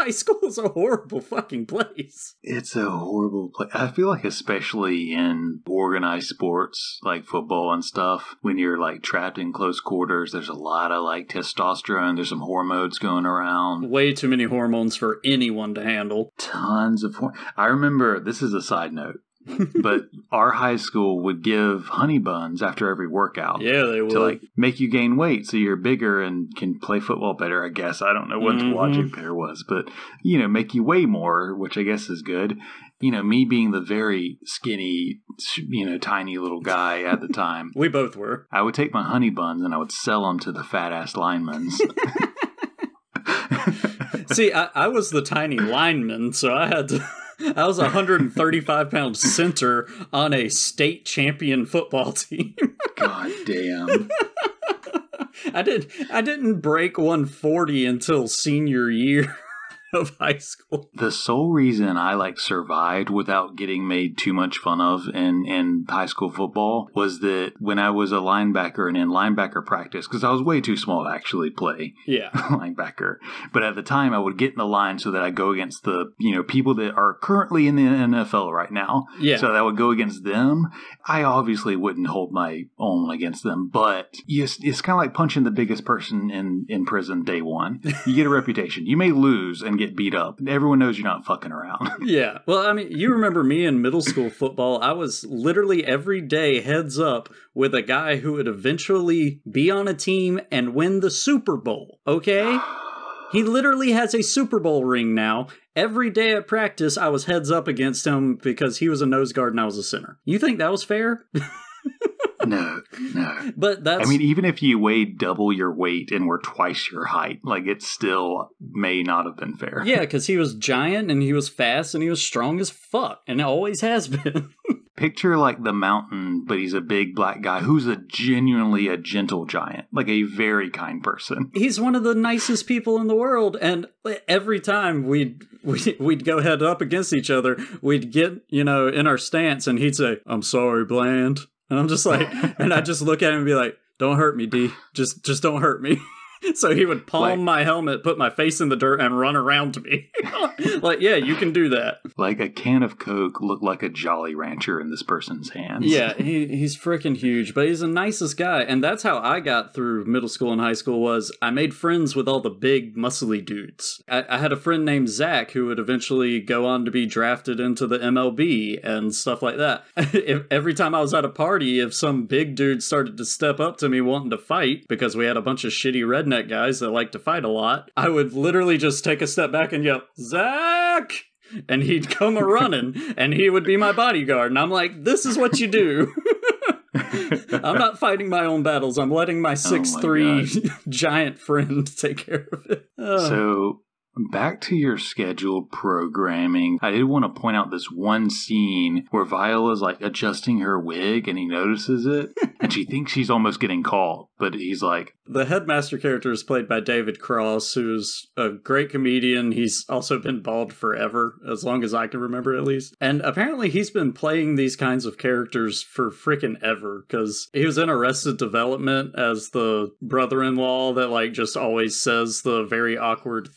high school is a horrible fucking place. It's a horrible place. I feel like, especially in organized sports like football and stuff, when you're like trapped in close quarters, there's a lot of like testosterone. There's some hormones going around. Way too many hormones for anyone to handle. Tons of. hormones. I remember. This is a side note. But our high school would give honey buns after every workout. Yeah, they would. To like make you gain weight so you're bigger and can play football better, I guess. I don't know what Mhm. the logic there was, but you know, make you weigh more, which I guess is good. You know, me being the very skinny, you know, tiny little guy at the time, we both were. I would take my honey buns and I would sell them to the fat ass linemen. See, I, I was the tiny lineman, so I had to. I was a 135 pound center on a state champion football team. God damn. I did. I didn't break 140 until senior year of high school. The sole reason I like survived without getting made too much fun of in, in high school football was that when I was a linebacker and in linebacker practice, because I was way too small to actually play Yeah. linebacker, but at the time I would get in the line so that I go against the you know people that are currently in the NFL right now. Yeah. So that I would go against them. I obviously wouldn't hold my own against them, but it's, it's kind of like punching the biggest person in, in prison day one. You get a reputation. You may lose and get beat up. Everyone knows you're not fucking around. Yeah. Well, I mean, you remember me in middle school football. I was literally every day heads up with a guy who would eventually be on a team and win the Super Bowl. Okay? He literally has a Super Bowl ring now. Every day at practice, I was heads up against him because he was a nose guard and I was a center. You think that was fair? no, no. But that's I mean, even if you weighed double your weight and were twice your height, like it still may not have been fair. yeah, because he was giant and he was fast and he was strong as fuck, and it always has been. Picture like the mountain, but he's a big black guy who's a genuinely a gentle giant, like a very kind person. he's one of the nicest people in the world and every time we'd we'd, we'd go head up against each other we'd get you know in our stance and he'd say i'm sorry bland and i'm just like and i just look at him and be like don't hurt me d. Just just don't hurt me so he would palm Like- my helmet put my face in the dirt and run around to me like yeah you can do that Like a can of Coke looked like a Jolly Rancher in this person's hands. Yeah, he, he's freaking huge, but he's the nicest guy, and that's how I got through middle school and high school. Was I made friends with all the big, muscly dudes. I, I had a friend named Zach who would eventually go on to be drafted into the MLB and stuff like that. if, every time I was at a party, if some big dude started to step up to me wanting to fight because we had a bunch of shitty redneck guys that like to fight a lot, I would literally just take a step back and yell, "Zach!" and he'd come a running and he would be my bodyguard and i'm like this is what you do i'm not fighting my own battles i'm letting my oh six three giant friend take care of it. So back to your scheduled programming. I did want to point out this one scene where Viola's like adjusting her wig and he notices it and she thinks she's almost getting caught, but he's like, the headmaster character is played by david cross who's a great comedian. He's also been bald forever as long as i can remember at least. And apparently he's been playing these kinds of characters for frickin' ever because he was in arrested development as the brother-in-law that like just always says the very awkward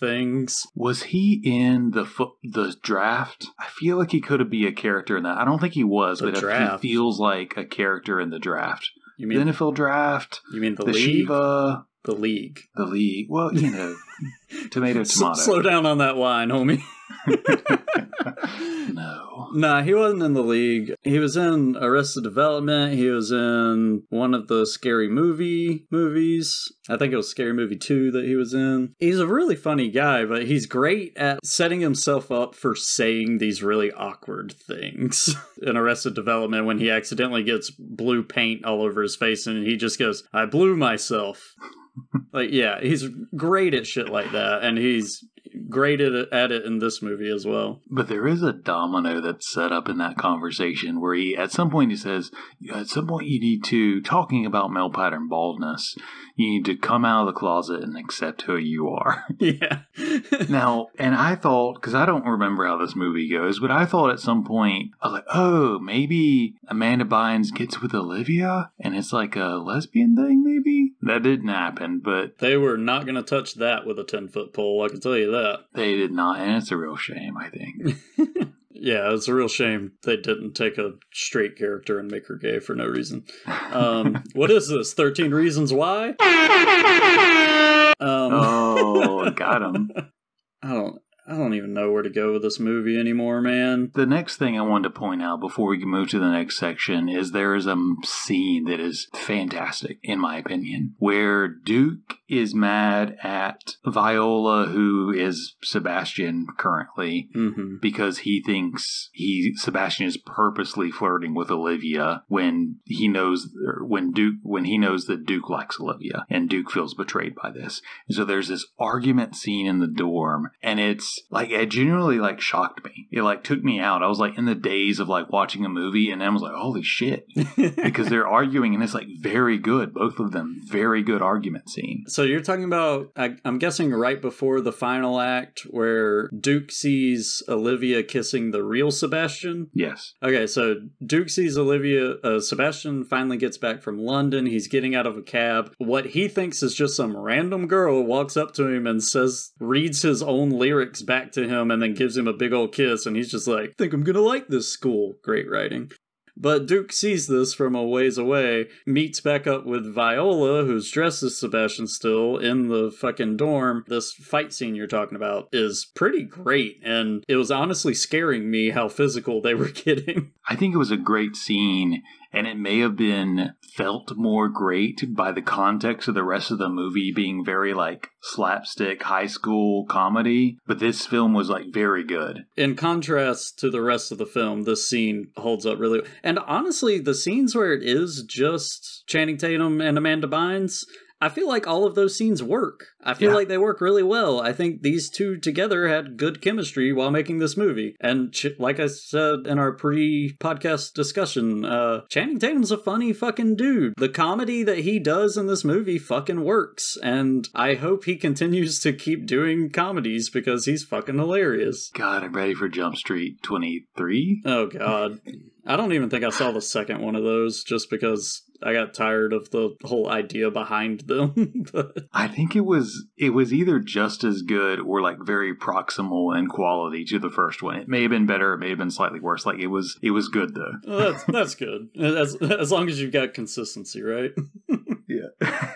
was he in the foot the draft? I feel like he could have be a character in that. I don't think he was, The but draft? he feels like a character in the draft. you mean The NFL draft, you mean the, the, league Shiva, the league the league. Well, you know, tomato, S- tomato. slow down on that wine homie no. Nah, he wasn't in the league. He was in Arrested Development. He was in one of the Scary Movie movies. I think it was Scary Movie 2 that he was in. He's a really funny guy, but he's great at setting himself up for saying these really awkward things. in Arrested Development, when he accidentally gets blue paint all over his face and he just goes, I blew myself. like, yeah, he's great at shit like that. And he's great at it, in this movie as well. But there is a domino that's set up in that conversation where he, at some point, he says, At some point, you need to, talking about male pattern baldness, you need to come out of the closet and accept who you are. Yeah. now, and I thought, because I don't remember how this movie goes, but I thought at some point, I was like, oh, maybe Amanda Bynes gets with Olivia and it's like a lesbian thing, maybe? That didn't happen, but they were not going to touch that with a 10 foot pole, I can tell you that. they did not, and it's a real shame, I think. Yeah, it's a real shame they didn't take a straight character and make her gay for no reason. Um, what is this? 13 Reasons Why? Um, oh, got him. I don't. I don't even know where to go with this movie anymore, man. The next thing I wanted to point out before we move to the next section is there is a scene that is fantastic, in my opinion, where Duke is mad at Viola, who is Sebastian currently, Mm-hmm. because he thinks he Sebastian is purposely flirting with Olivia when he knows when Duke when he knows that Duke likes Olivia and Duke feels betrayed by this. And so there's this argument scene in the dorm and it's like it genuinely like shocked me. It like took me out. I was like in the days of like watching a movie and then I was like, holy shit. because they're arguing and it's like very good. Both of them, very good argument scene. So you're talking about, I, I'm guessing, right before the final act where Duke sees Olivia kissing the real Sebastian. Yes. Okay, so Duke sees Olivia. Uh, Sebastian finally gets back from London. He's getting out of a cab. What he thinks is just some random girl walks up to him and says, reads his own lyrics back to him, and then gives him a big old kiss. And he's just like, "Think I'm gonna like this school." Great writing. But Duke sees this from a ways away, meets back up with Viola, who's dressed as Sebastian still, in the fucking dorm. This fight scene you're talking about is pretty great, and it was honestly scaring me how physical they were getting. I think it was a great scene, and it may have been felt more great by the context of the rest of the movie being very like slapstick high school comedy. But this film was like very good. In contrast to the rest of the film, this scene holds up really. And honestly, the scenes where it is just Channing Tatum and Amanda Bynes, I feel like all of those scenes work. I feel Yeah. like they work really well. I think these two together had good chemistry while making this movie. And ch- like I said in our pre-podcast discussion, uh, Channing Tatum's a funny fucking dude. The comedy that he does in this movie fucking works, and I hope he continues to keep doing comedies because he's fucking hilarious. God, I'm ready for Jump Street 23. Oh god. I don't even think I saw the second one of those just because I got tired of the whole idea behind them. but I think it was it was either just as good or like very proximal in quality to the first one. It may have been better, it may have been slightly worse. Like it was it was good though. well, that's that's good. As as long as you've got consistency, right? Yeah.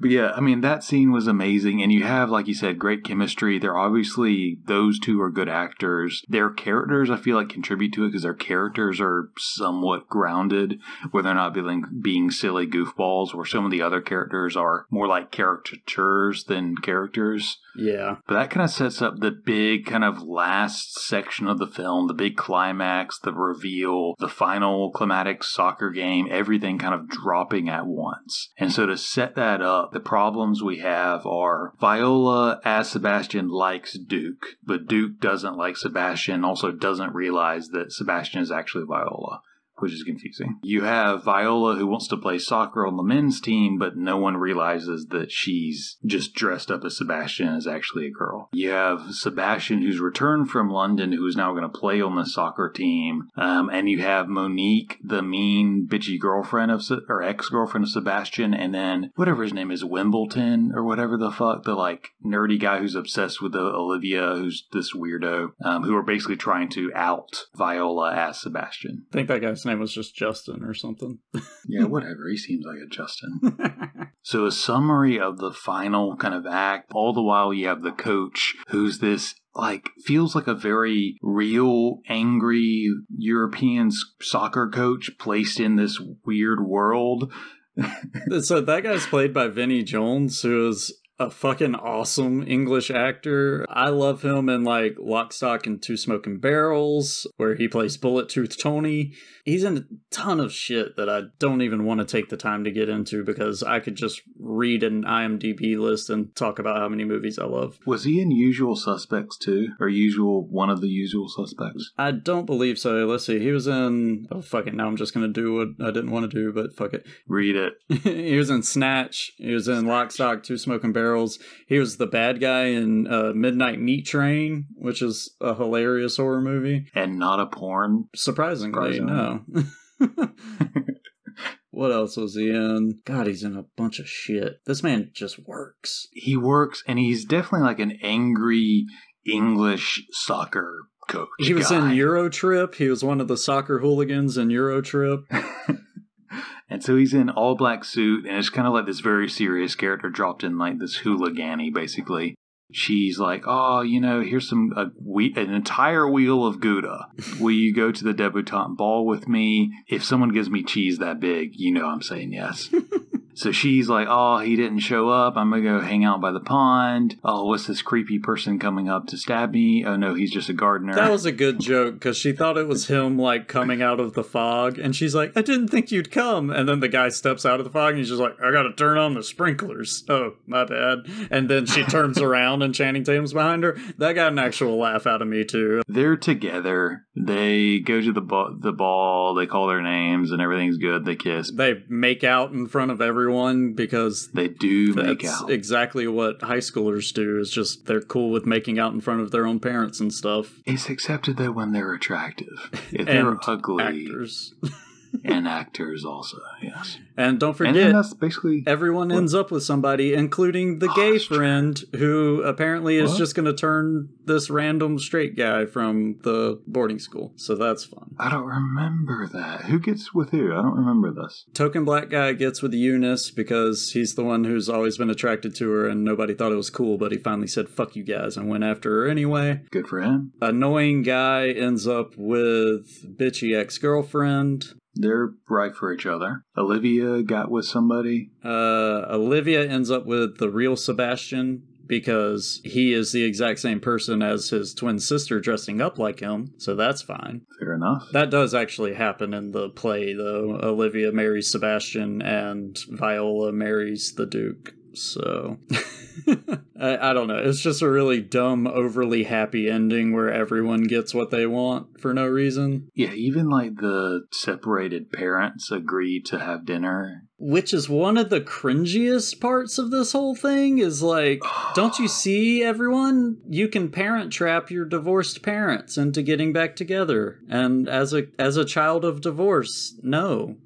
But yeah, I mean that scene was amazing and you have like you said great chemistry. They're obviously those two are good actors. Their characters I feel like contribute to it because their characters are somewhat grounded where they're not being being silly goofballs where some of the other characters are more like caricatures than characters. Yeah. But that kind of sets up the big kind of last section of the film, the big climax, the reveal, the final climatic soccer game, everything kind of dropping at once. And so to set that up, the problems we have are Viola as Sebastian likes Duke, but Duke doesn't like Sebastian, also doesn't realize that Sebastian is actually Viola which is confusing. You have Viola who wants to play soccer on the men's team, but no one realizes that she's just dressed up as Sebastian is actually a girl. You have Sebastian who's returned from London who's now going to play on the soccer team. Um, and you have Monique, the mean, bitchy girlfriend of, or ex girlfriend of Sebastian, and then whatever his name is, Wimbledon or whatever the fuck, the like nerdy guy who's obsessed with the Olivia, who's this weirdo, um, who are basically trying to out Viola as Sebastian. I think that guy's name was just Justin or something. Yeah, whatever. He seems like a Justin. so, a summary of the final kind of act. All the while, you have the coach who's this. Like, feels like a very real, angry European soccer coach placed in this weird world. so that guy's played by Vinnie Jones, who is a fucking awesome English actor. I love him in like Lock, Stock, and Two Smoking Barrels, where he plays Bullet Tooth Tony. He's in a ton of shit that I don't even want to take the time to get into because I could just read an IMDb list and talk about how many movies I love. Was he in Usual Suspects too? Or usual one of the usual suspects? I don't believe so. Let's see. He was in. Oh, fuck it. Now I'm just going to do what I didn't want to do, but fuck it. Read it. he was in Snatch. He was in Lock, Stock, Two Smoking Barrels. He was the bad guy in uh, Midnight Meat Train, which is a hilarious horror movie. And not a porn. Surprisingly, Surprisingly. no. what else was he in? God, he's in a bunch of shit. This man just works. He works and he's definitely like an angry English soccer coach. He was guy. in Eurotrip. He was one of the soccer hooligans in Eurotrip. and so he's in all black suit, and it's kind of like this very serious character dropped in like this hooligany, basically. she's like, "Oh, you know, here's some a wheat, an entire wheel of Gouda. Will you go to the debutante ball with me? If someone gives me cheese that big, you know I'm saying yes." So she's like, "Oh, he didn't show up. I'm gonna go hang out by the pond. Oh, what's this creepy person coming up to stab me? Oh no, he's just a gardener." That was a good joke because she thought it was him like coming out of the fog, and she's like, "I didn't think you'd come." And then the guy steps out of the fog, and he's just like, "I gotta turn on the sprinklers." Oh, my bad. And then she turns around, and Channing Tatum's behind her. That got an actual laugh out of me too. They're together. They go to the ba- the ball. They call their names, and everything's good. They kiss. They make out in front of everyone because They do make out. exactly what high schoolers do. Is just they're cool with making out in front of their own parents and stuff. It's accepted though when they're attractive. If they're ugly Actors. and actors also, yes. And don't forget, and then forget, that's basically everyone ends up with somebody, including the Oh, gay that's true. friend who apparently is What? just going to turn this random straight guy from the boarding school. So that's fun. I don't remember that. Who gets with who? I don't remember this. Token black guy gets with Eunice because he's the one who's always been attracted to her and nobody thought it was cool, but he finally said, fuck you guys, and went after her anyway. Good for him. Annoying guy ends up with bitchy ex girlfriend. They're right for each other. Olivia got with somebody. Uh, Olivia ends up with the real Sebastian because he is the exact same person as his twin sister dressing up like him, so that's fine. Fair enough. That does actually happen in the play, though. Olivia marries Sebastian and Viola marries the Duke. So, I, I don't know. It's just a really dumb, overly happy ending where everyone gets what they want for no reason. yeah, even like the separated parents agree to have dinner. Which is one of the cringiest parts of this whole thing is like, don't you see everyone? You can parent trap your divorced parents into getting back together. And as a as a child of divorce, no.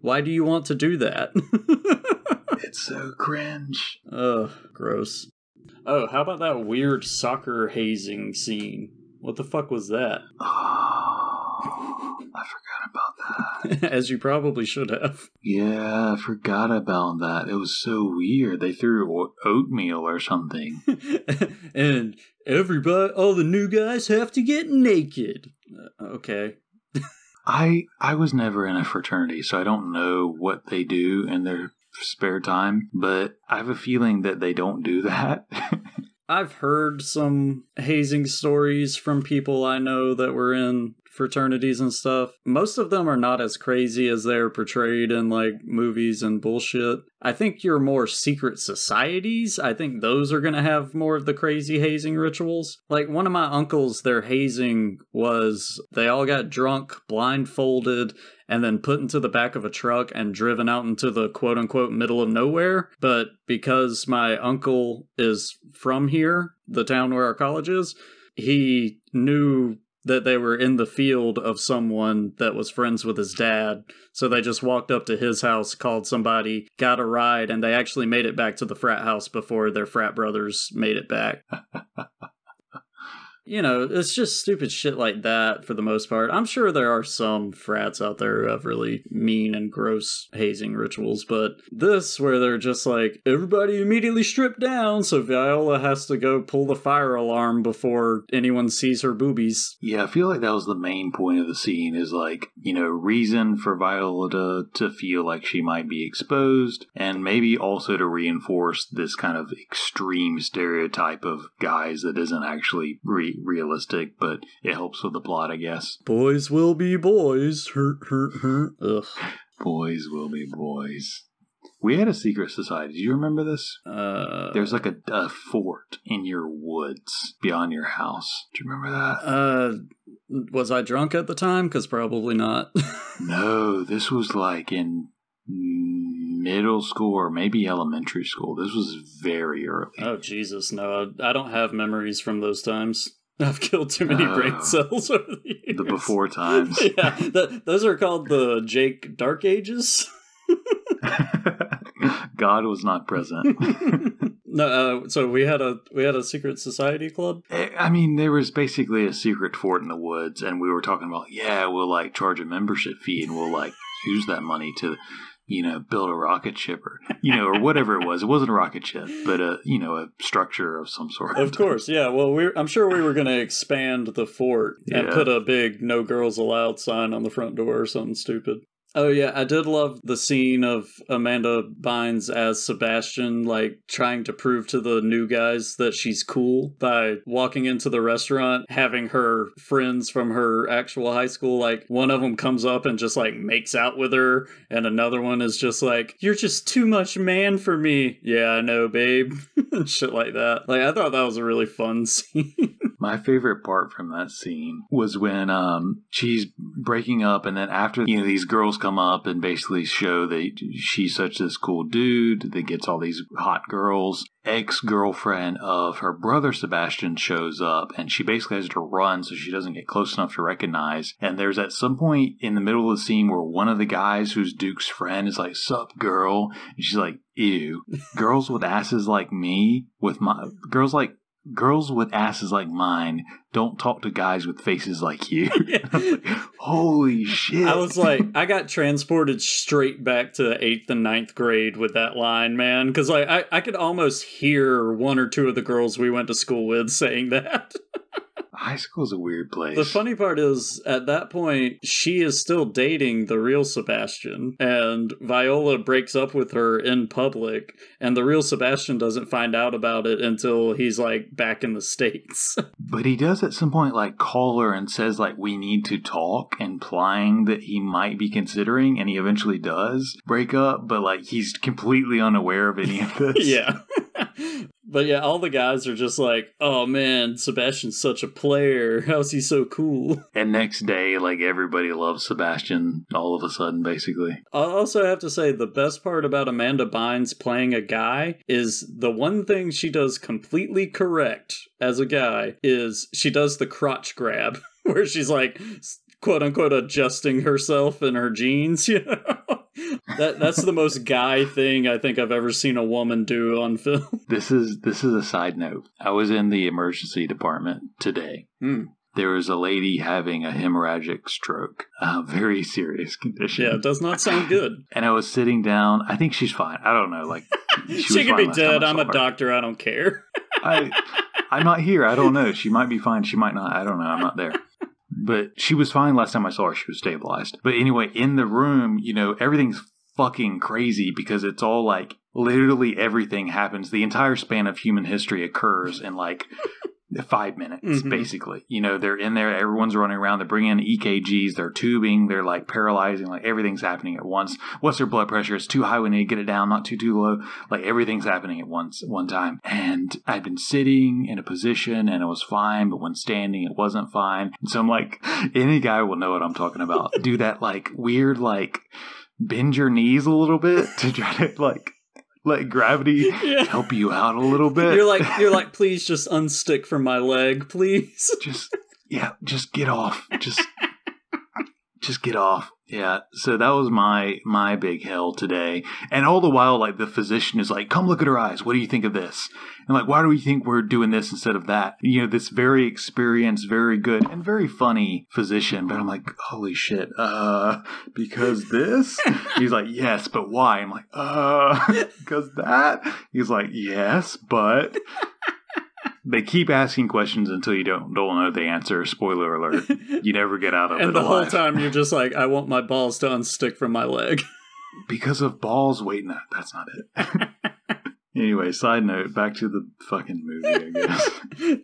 Why do you want to do that? It's so cringe. Ugh, gross. Oh, how about that weird soccer hazing scene? What the fuck was that? Oh, I forgot about that. As you probably should have. Yeah, I forgot about that. It was so weird. They threw oatmeal or something. and everybody, all the new guys have to get naked. Uh, okay. I I was never in a fraternity, so I don't know what they do in their spare time, but I have a feeling that they don't do that. I've heard some hazing stories from people I know that were in fraternities and stuff. Most of them are not as crazy as they're portrayed in like movies and bullshit. I think your more secret societies, I think those are going to have more of the crazy hazing rituals. Like one of my uncles, their hazing was they all got drunk, blindfolded, and then put into the back of a truck and driven out into the quote unquote middle of nowhere. But because my uncle is from here, the town where our college is, he knew that they were in the field of someone that was friends with his dad. So they just walked up to his house, called somebody, got a ride, and they actually made it back to the frat house before their frat brothers made it back. you know, it's just stupid shit like that for the most part. I'm sure there are some frats out there who have really mean and gross hazing rituals, but this, where they're just like, everybody immediately stripped down, so Viola has to go pull the fire alarm before anyone sees her boobies. yeah, I feel like that was the main point of the scene is like, you know, reason for Viola to, to feel like she might be exposed, and maybe also to reinforce this kind of extreme stereotype of guys that isn't actually realistic, but it helps with the plot, I guess. Boys will be boys. Hurt, hurt, hurt. Ugh. Boys will be boys. We had a secret society. Do you remember this? Uh, There's like a, a fort in your woods beyond your house. Do you remember that? Uh, was I drunk at the time? Because probably not. No, this was like in middle school or maybe elementary school. This was very early. oh Jesus, no! I don't have memories from those times. I've killed too many Oh. brain cells over the years. the before times. yeah, th- those are called the Jake Dark Ages. God was not present. no, uh, so we had a we had a secret society club. Eh, I mean, there was basically a secret fort in the woods, and we were talking about, yeah, we'll like charge a membership fee and we'll like use that money to you know, build a rocket ship or, you know, or whatever it was. It wasn't a rocket ship, but a, you know, a structure of some sort. Of course, yeah. Well, we're, I'm sure we were going to expand the fort and Yeah. put a big "No Girls Allowed" sign on the front door or something stupid. Oh yeah, I did love the scene of Amanda Bynes as Sebastian, like trying to prove to the new guys that she's cool by walking into the restaurant, having her friends from her actual high school, like one of them comes up and just like makes out with her, and another one is just like, "You're just too much man for me." Yeah, I know, babe. Shit like that. Like I thought that was a really fun scene. My favorite part from that scene was when um she's breaking up and then after you know these girls come up and basically show that she's such this cool dude that gets all these hot girls. Ex-girlfriend of her brother Sebastian shows up and she basically has to run so she doesn't get close enough to recognize. And there's at some point in the middle of the scene where one of the guys who's Duke's friend is like, Sup girl and she's like, Ew. Girls with asses like me with my girls like girls with asses like mine don't talk to guys with faces like you. Like, Holy shit. I was like, I got transported straight back to eighth and ninth grade with that line, man. Because like, I, I could almost hear one or two of the girls we went to school with saying that. high school's a weird place. The funny part is, at that point, she is still dating the real Sebastian, and Viola breaks up with her in public, and the real Sebastian doesn't find out about it until he's like back in the States. But he does at some point like call her and says like we need to talk, implying that he might be considering, and he eventually does break up, but like he's completely unaware of any of this. yeah. But yeah, all the guys are just like, oh man, Sebastian's such a player. How's he so cool? And next day, like everybody loves Sebastian all of a sudden, basically. I also have to say the best part about Amanda Bynes playing a guy is the one thing she does completely correct as a guy is she does the crotch grab where she's like quote unquote adjusting herself in her jeans, you know. That that's the most guy thing I think I've ever seen a woman do on film. This is this is a side note. I was in the emergency department today. Hmm. There was a lady having a hemorrhagic stroke, a very serious condition. Yeah, it does not sound good. And I was sitting down. I think she's fine. I don't know. Like she, She, could be dead. I'm a her. doctor. I don't care. I, I'm not here. I don't know. She might be fine. She might not. I don't know. I'm not there. But she was fine last time I saw her. She was stabilized. But anyway, in the room, you know, everything's fucking crazy because it's all like literally everything happens. The entire span of human history occurs in like five minutes, Mhm. basically. You know, they're in there, everyone's running around, they're bringing in EKGs, they're tubing, they're like paralyzing, like everything's happening at once. What's their blood pressure? It's too high, we need to get it down, not too, too low. Like everything's happening at once, one time. And I'd been sitting in a position and it was fine, but when standing, it wasn't fine. And so I'm like, any guy will know what I'm talking about. Do that like weird, like, bend your knees a little bit to try to like let gravity Yeah. help you out a little bit. You're like you're like, please just unstick from my leg, please. just yeah, just get off. Just just get off. Yeah. So that was my my big hell today. And all the while like the physician is like, "Come look at her eyes. What do you think of this?" And like, "Why do we think we're doing this instead of that?" You know, this very experienced, very good and very funny physician, but I'm like, "Holy shit. Uh because this?" He's like, "Yes, but why?" I'm like, "Uh because that?" He's like, "Yes, but they keep asking questions until you don't don't know the answer. Spoiler alert: you never get out of it and the whole time you're just like, I want my balls to unstick from my leg. because of balls. Wait, no, that's not it. anyway, side note: back to the fucking movie. I guess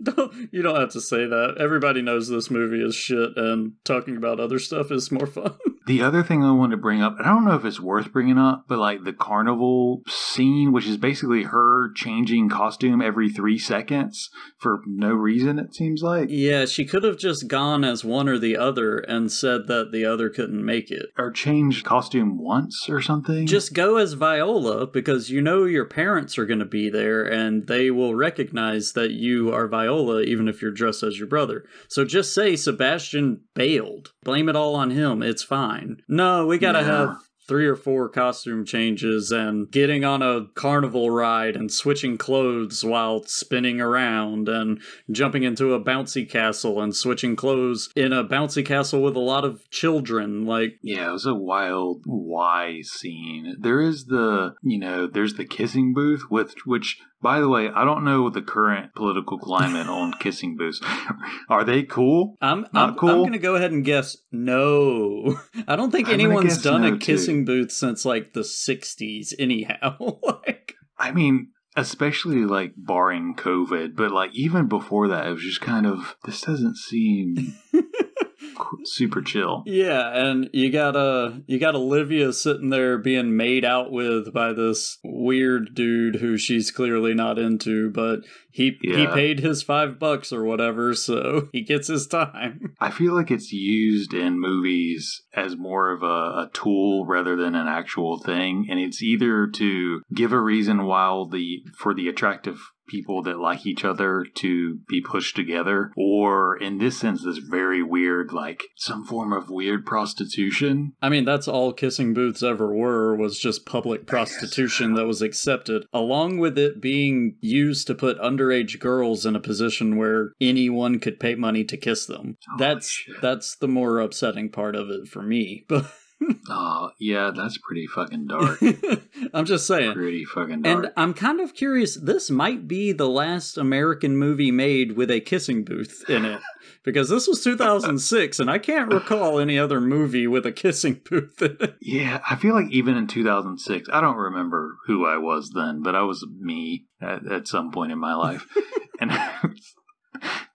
don't, you don't have to say that. Everybody knows this movie is shit, and talking about other stuff is more fun. The other thing I wanted to bring up, and I don't know if it's worth bringing up, but like the carnival scene, which is basically her changing costume every three seconds for no reason. It seems like. yeah, she could have just gone as one or the other and said that the other couldn't make it. Or changed costume once or something. Just go as Viola because you know your parents are going to be there and they will recognize that you are Viola even if you're dressed as your brother. So just say Sebastian bailed. Blame it all on him. It's fine. No, we got to Yeah. have three or four costume changes and getting on a carnival ride and switching clothes while spinning around and jumping into a bouncy castle and switching clothes in a bouncy castle with a lot of children. Like, Yeah, it was a wild Y scene. There is the, you know, there's the kissing booth with which by the way, I don't know what the current political climate on kissing booths. Are they cool? I'm Not I'm, cool? I'm gonna go ahead and guess no. I don't think I'm anyone's done no, a too. kissing booth since like the '60s. Anyhow, like I mean, especially like barring COVID, but like even before that, it was just kind of this doesn't seem super chill. yeah, and you got uh you got Olivia sitting there being made out with by this weird dude who she's clearly not into, but he he paid his five bucks or whatever, so he gets his time. I feel like it's used in movies as more of a, a tool rather than an actual thing, and it's either to give a reason while the for the attractive people that like each other to be pushed together, or in this sense, this very weird, like some form of weird prostitution. I mean, that's all kissing booths ever were was just public prostitution that was accepted, along with it being used to put underage girls in a position where anyone could pay money to kiss them. Holy that's shit. that's the more upsetting part of it for me. But Oh, yeah, that's pretty fucking dark. I'm just saying. pretty fucking dark. And I'm kind of curious, this might be the last American movie made with a kissing booth in it. Because this was 2006, and I can't recall any other movie with a kissing booth in it. Yeah, I feel like even in 2006, I don't remember who I was then, but I was me at, at some point in my life. and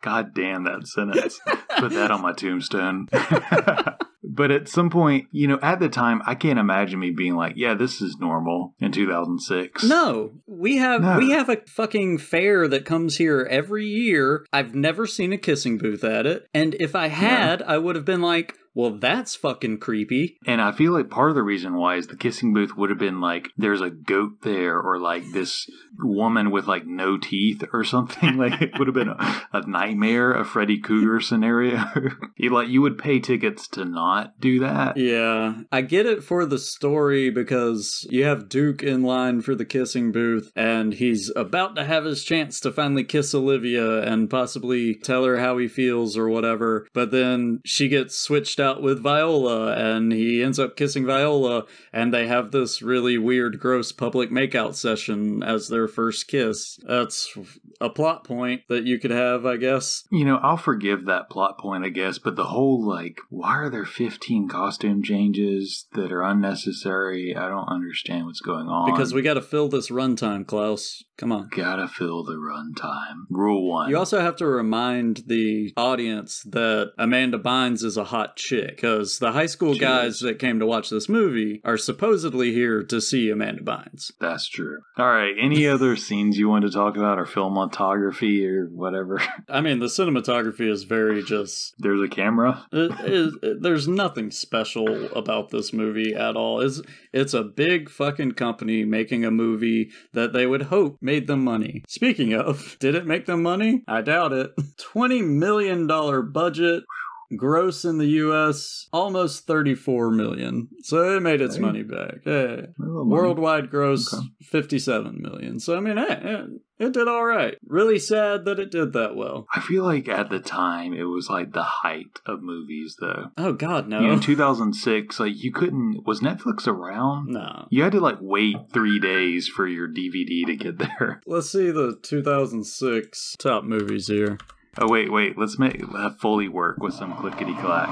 God damn that sentence. Put that on my tombstone. but at some point, you know, at the time, I can't imagine me being like, yeah, this is normal in 2006. No, we have No. we have a fucking fair that comes here every year. I've never seen a kissing booth at it, and if I had, I would have been like, "Well, that's fucking creepy." And I feel like part of the reason why is the kissing booth would have been like there's a goat there or like this woman with like no teeth or something. Like it would have been a, a nightmare, a Freddy Krueger scenario. you like you would pay tickets to not do that. Yeah, I get it for the story because you have Duke in line for the kissing booth, and he's about to have his chance to finally kiss Olivia and possibly tell her how he feels or whatever. But then she gets switched out with Viola, and he ends up kissing Viola, and they have this really weird, gross public makeout session as their first kiss. That's a plot point that you could have, I guess. You know, I'll forgive that plot point, I guess, but the whole like, why are there 15 costume changes that are unnecessary? I don't understand what's going on. Because we gotta fill this runtime, Klaus. Come on. gotta fill the runtime. Rule one. You also have to remind the audience that Amanda Bynes is a hot chick, because the high school She guys is. that came to watch this movie are supposedly here to see Amanda Bynes. That's true. All right. Any other scenes you want to talk about, or filmography, or whatever? I mean, the cinematography is very just. There's a camera. It, it, it- there's nothing special about this movie at all. It's, it's a big fucking company making a movie that they would hope made them money. Speaking of, did it make them money? I doubt it. $20 million budget. Gross in the U.S. almost 34 million, so it made its Hey. money back. Hey. little money. Worldwide gross Okay. 57 million. So I mean, hey, it, it did all right. Really sad that it did that well. I feel like at the time it was like the height of movies, though. Oh God, no, You know, in 2006, like you couldn't. Was Netflix around? no. You had to like wait three days for your DVD to get there. Let's see the 2006 top movies here. Oh wait, wait. Let's make have Foley work with some clickety clack.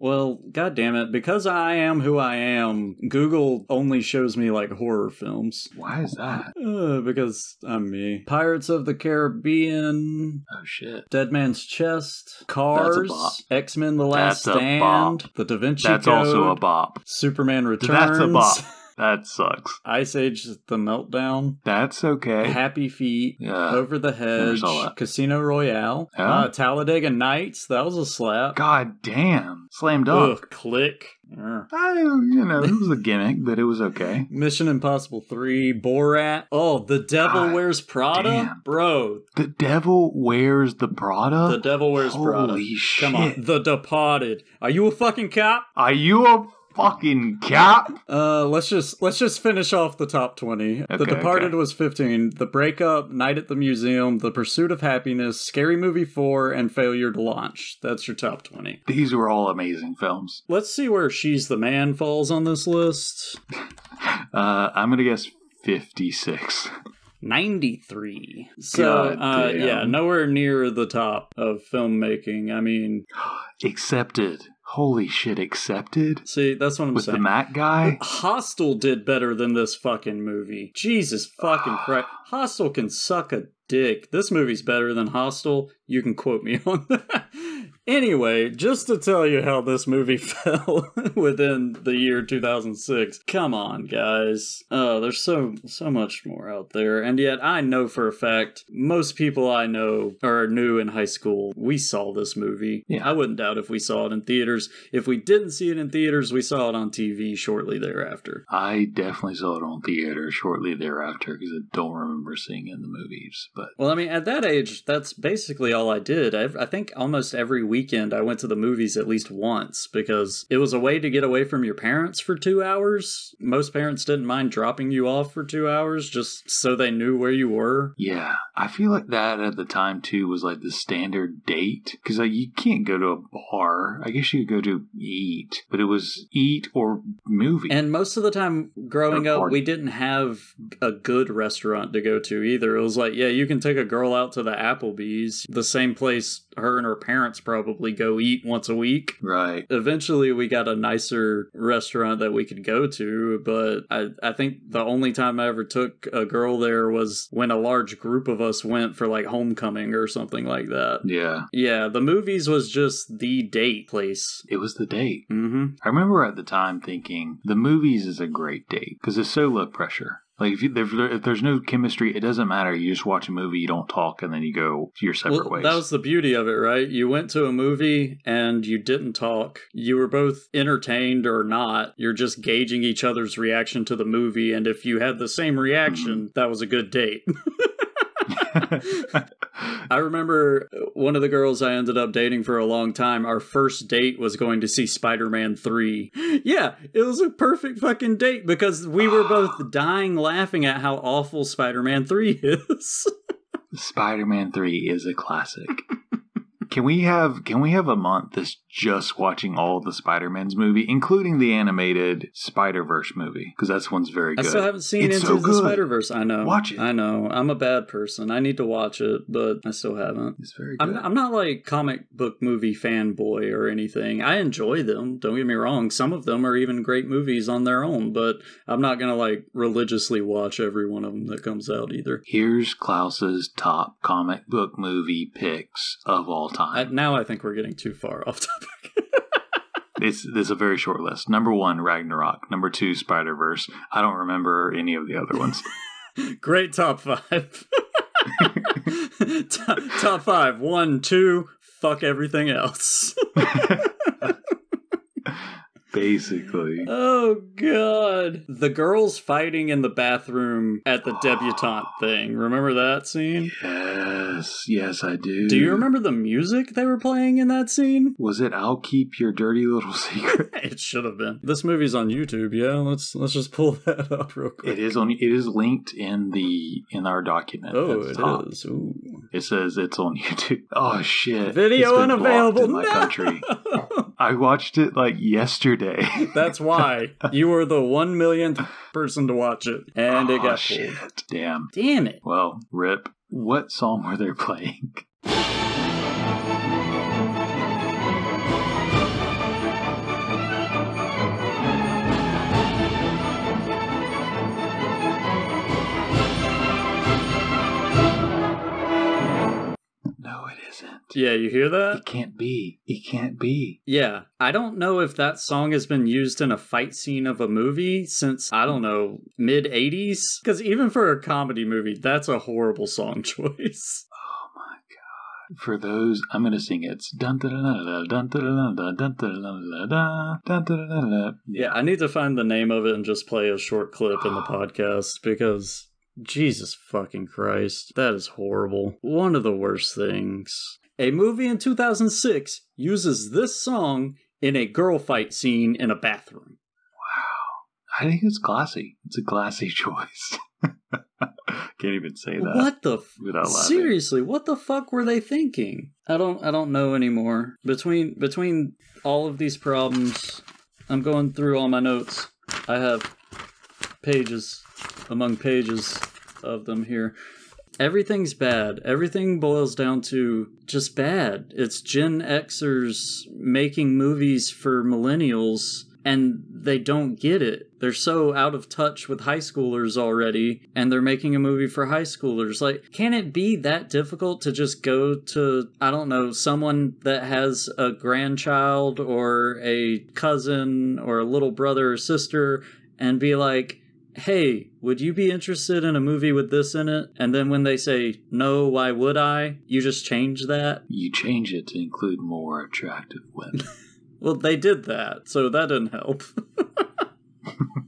Well, god damn it, because I am who I am, Google only shows me like horror films. Why is that? Uh, because I'm me. Pirates of the Caribbean, Oh shit. Dead Man's Chest, Cars. X Men: The Last That's Stand. The Da Vinci That's Code, also a bop. Superman Returns. That's a bop. That sucks. Ice Age: The Meltdown, That's okay. Happy Feet, Yeah. Over the Hedge. Casino Royale, Yeah. uh, Talladega Nights. That was a slap. God damn. Slam dunk. Ugh, click. Ugh. I, you know, it was a gimmick, but it was okay. Mission Impossible 3, Borat. Oh, The Devil God Wears Prada? damn. Bro, The devil wears the Prada? The Devil Wears Prada. Holy Come on. The Departed. Are you a fucking cop? Are you a fucking cop? Uh, let's just let's just finish off the top 20. the Departed okay. was 15. The Breakup, Night at the Museum, The Pursuit of Happiness, Scary Movie 4, and Failure to Launch. That's your top 20. These were all amazing films. Let's see where She's the Man falls on this list. Uh, I'm going to guess 56. 93. So, uh, yeah, nowhere near the top of filmmaking. I mean, Accepted. Holy shit, accepted? see, that's what I'm With saying. the Mac guy? Hostel did better than this fucking movie. Jesus fucking Christ. Hostel can suck a dick. This movie's better than Hostel. You can quote me on that. Anyway, just to tell you how this movie fell within the year 2006. Come on, guys. Uh, there's so so much more out there, and yet I know for a fact most people I know or new in high school we saw this movie. Yeah. I wouldn't doubt if we saw it in theaters. If we didn't see it in theaters, we saw it on TV shortly thereafter. I definitely saw it on theater shortly thereafter because I don't remember seeing it in the movies. But Well, I mean, at that age, that's basically all I did. I, I think almost every weekend I went to the movies at least once because it was a way to get away from your parents for two hours. Most parents didn't mind dropping you off for two hours just so they knew where you were. yeah, I feel like that at the time too was like the standard date because like you can't go to a bar. I guess you could go to eat, but it was eat or movie. And most of the time growing Or up, party. we didn't have a good restaurant to go to either. It was like, yeah, you can take a girl out to the Applebee's, the same place her and her parents probably go eat once a week. right. eventually we got a nicer restaurant that we could go to but I, I think the only time i ever took a girl there was when a large group of us went for like homecoming or something like that Yeah, yeah the movies was just the date place it was the date. mm-hmm I remember at the time thinking the movies is a great date because it's so low pressure. Like if, you, if, there- if there's no chemistry, it doesn't matter. You just watch a movie, you don't talk, and then you go your separate well, ways. that was the beauty of it, right? You went to a movie and you didn't talk. You were both entertained or not. You're just gauging each other's reaction to the movie, and if you had the same mm-hmm. reaction, that was a good date. I remember one of the girls I ended up dating for a long time, our first date was going to see Spider Man 3. Yeah, it was a perfect fucking date because we were both dying laughing at how awful Spider Man 3 is. Spider-Man Three is a classic. can we have Can we have a month that's just watching all the Spider-Man's movie, including the animated Spider Verse movie? Because that's one's very good. I still haven't seen It's Into so the good. Spider Verse. I know. Watch it. I know. I'm a bad person. I need to watch it, but I still haven't. It's very good. I'm, I'm not like comic book movie fanboy or anything. I enjoy them. Don't get me wrong. Some of them are even great movies on their own, but I'm not gonna like religiously watch every one of them that comes out either. Here's Klaus's top comic book movie picks of all I, time. now I think we're getting too far off topic. It's this is a very short list. Number one, Ragnarok. Number two, Spider Verse. I don't remember any of the other ones. Great top five. top, top five. One, two. Fuck everything else. Basically, Oh god. The girls fighting in the bathroom at the debutante thing. Remember that scene? yes, yes, I do. Do you remember the music they were playing in that scene? Was it "I'll Keep Your Dirty Little Secret"? It should have been. This movie's on YouTube, yeah. Let's let's just pull that up real quick. it is on. It is linked in the in our document. Oh, it top. is. Ooh. It says it's on YouTube. Oh shit! Video unavailable. in my No! country. I watched it like yesterday. That's why you were the one millionth person to watch it, and it Oh, got pulled. shit. Damn. Damn it! Well, rip. What song were they playing? accent. Yeah, you hear that? It can't be. It can't be. Yeah. I don't know if that song has been used in a fight scene of a movie since, I don't know, mid 80s? Because even for a comedy movie, that's a horrible song choice. for those, I'm going to sing it. Yeah, I need to find the name of it and just play a short clip in the podcast because Jesus fucking Christ, that is horrible. One of the worst things. A movie in 2006 uses this song in a girl fight scene in a bathroom. Wow. I think it's classy. It's a classy choice. Can't even say that. What the f- Seriously, what the fuck were they thinking? I don't I don't know anymore. Between between all of these problems, I'm going through all my notes. I have pages among pages of them here. Everything's bad. Everything boils down to just bad. It's Gen Xers making movies for millennials and they don't get it. They're so out of touch with high schoolers already, and they're making a movie for high schoolers. Like, can it be that difficult to just go to, I don't know, someone that has a grandchild or a cousin or a little brother or sister and be like, hey, would you be interested in a movie with this in it? And then when they say, no, why would I? You just change that? You change it to include more attractive women. Well, they did that, so that didn't help.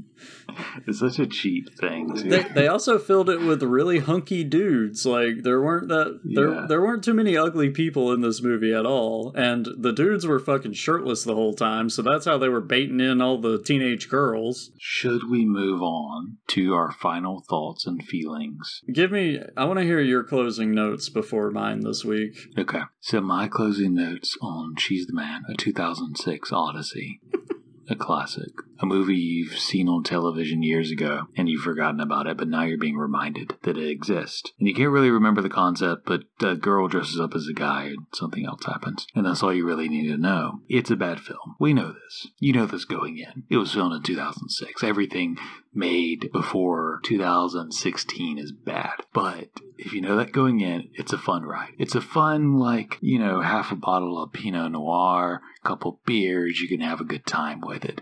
it's such a cheap thing, they, they also filled it with really hunky dudes. Like there weren't that there Yeah. there weren't too many ugly people in this movie at all, and the dudes were fucking shirtless the whole time. So that's how they were baiting in all the teenage girls. Should we move on to our final thoughts and feelings? Give me, I want to hear your closing notes before mine this week. Okay. So my closing notes on She's the Man, a 2006 Odyssey. a classic. A movie you've seen on television years ago and you've forgotten about it, but now you're being reminded that it exists. And you can't really remember the concept, but a girl dresses up as a guy and something else happens. And that's all you really need to know. It's a bad film. We know this. You know this going in. It was filmed in 2006. Everything made before 2016 is bad. But if you know that going in, it's a fun ride. It's a fun, like, you know, half a bottle of Pinot Noir, a couple beers, you can have a good time with it.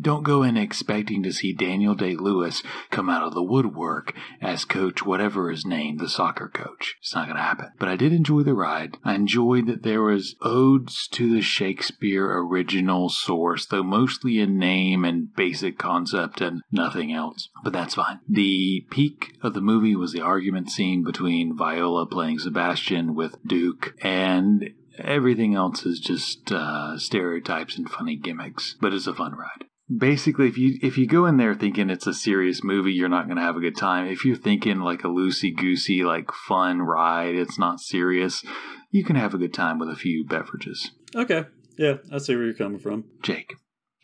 Don't go in expecting to see Daniel Day Lewis come out of the woodwork as coach, whatever his name, the soccer coach. It's not going to happen. But I did enjoy the ride. I enjoyed that there was odes to the Shakespeare original source, though mostly in name and basic concept and nothing else. But that's fine. The peak of the movie was the argument scene between Viola playing Sebastian with Duke and everything else is just uh, stereotypes and funny gimmicks. But it's a fun ride. Basically, if you if you go in there thinking it's a serious movie, you're not going to have a good time. If you're thinking like a loosey goosey, like fun ride, it's not serious, you can have a good time with a few beverages. Okay, yeah, I see where you're coming from. Jake,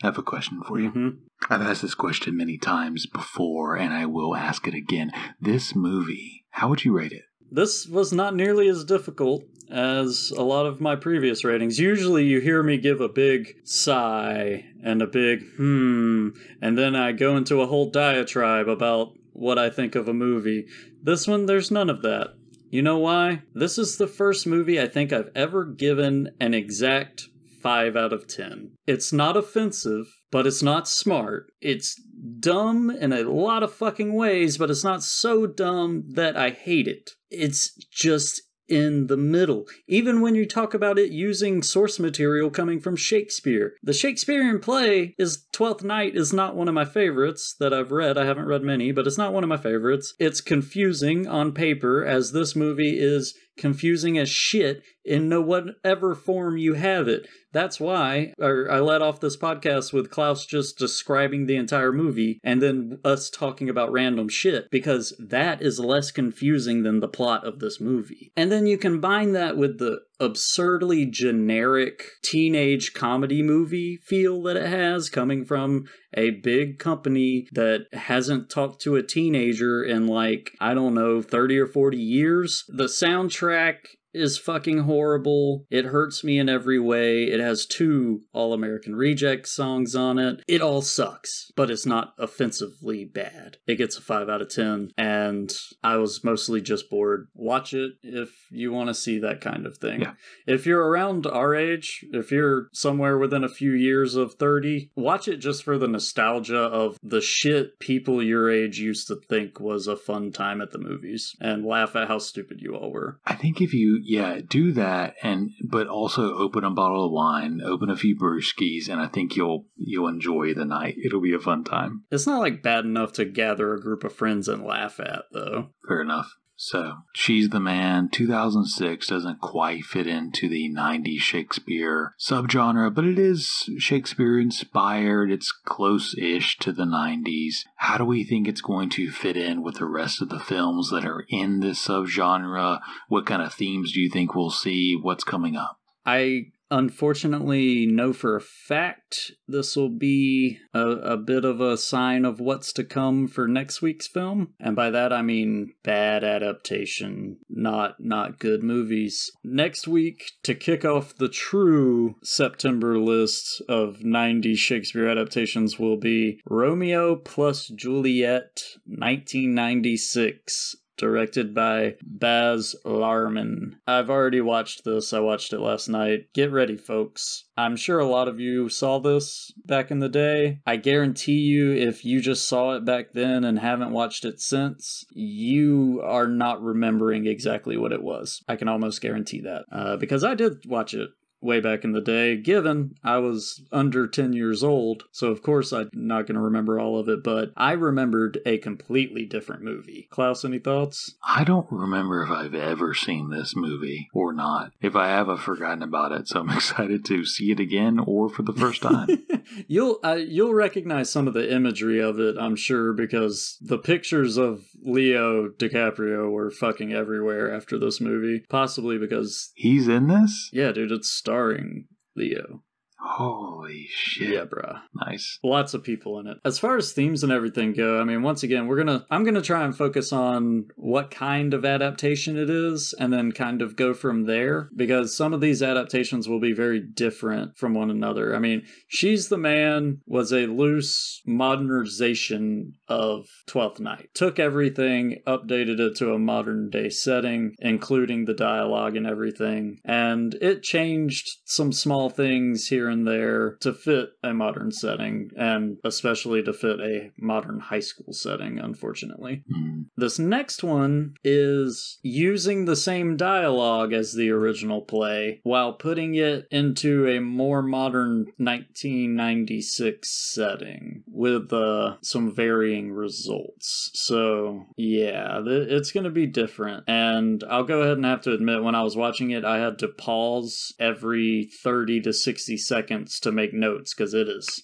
I have a question for you. hmm I've asked this question many times before, and I will ask it again. This movie, how would you rate it? This was not nearly as difficult as a lot of my previous ratings. Usually you hear me give a big sigh and a big hmm, and then I go into a whole diatribe about what I think of a movie. This one, there's none of that. You know why? This is the first movie I think I've ever given an exact 5 out of 10. It's not offensive, but it's not smart. It's dumb in a lot of fucking ways, but it's not so dumb that I hate it. It's just in the middle. Even when you talk about it using source material coming from Shakespeare. The Shakespearean play is Twelfth Night is not one of my favorites that I've read. I haven't read many, but it's not one of my favorites. It's confusing on paper as this movie is confusing as shit in whatever form you have it. That's why I let off this podcast with Klaus just describing the entire movie and then us talking about random shit because that is less confusing than the plot of this movie. And then you combine that with the absurdly generic teenage comedy movie feel that it has coming from a big company that hasn't talked to a teenager in like I don't know 30 or 40 years. The soundtrack is fucking horrible. It hurts me in every way. It has two All American Reject songs on it. It all sucks, but it's not offensively bad. It gets a 5 out of 10, and I was mostly just bored. Watch it if you want to see that kind of thing. Yeah. If you're around our age, if you're somewhere within a few years of 30, watch it just for the nostalgia of the shit people your age used to think was a fun time at the movies and laugh at how stupid you all were. I think if you, yeah, do that, and but also open a bottle of wine, open a few brewskis, and I think you'll you'll enjoy the night. It'll be a fun time. It's not like bad enough to gather a group of friends and laugh at, though. Fair enough. So, She's the Man 2006 doesn't quite fit into the 90s Shakespeare subgenre, but it is Shakespeare inspired. It's close ish to the 90s. How do we think it's going to fit in with the rest of the films that are in this subgenre? What kind of themes do you think we'll see? What's coming up? I unfortunately know for a fact this will be a, a bit of a sign of what's to come for next week's film. And by that i mean bad adaptation not not good movies. Next week to kick off the true september list of 90 shakespeare adaptations will be romeo plus juliet 1996 directed by Baz Luhrmann. I've already watched this. I watched it last night. Get ready, folks. I'm sure a lot of you saw this back in the day. I guarantee you, if you just saw it back then and haven't watched it since, you are not remembering exactly what it was. I can almost guarantee that. Uh, because I did watch it way back in the day, given I was under 10 years old. So, of course, I'm not going to remember all of it, but I remembered a completely different movie. Klaus, any thoughts? I don't remember if I've ever seen this movie or not. If I have, I've forgotten about it, so I'm excited to see it again or for the first time. you'll uh, you'll recognize some of the imagery of it, I'm sure, because the pictures of Leo DiCaprio were fucking everywhere after this movie. Possibly because He's in this? yeah, dude, it's starring Leo. Holy shit. Yeah, bruh. Nice. Lots of people in it. As far as themes and everything go, I mean, once again, we're gonna I'm gonna try and focus on what kind of adaptation it is and then kind of go from there because some of these adaptations will be very different from one another. I mean, She's the Man was a loose modernization of Twelfth Night. Took everything, updated it to a modern day setting, including the dialogue and everything, and it changed some small things here and there to fit a modern setting and especially to fit a modern high school setting, unfortunately. Mm. This next one is using the same dialogue as the original play while putting it into a more modern 1996 setting with uh, some varying results. So, yeah, th- it's going to be different. And I'll go ahead and have to admit, when I was watching it, I had to pause every 30 to 60 seconds to make notes because it is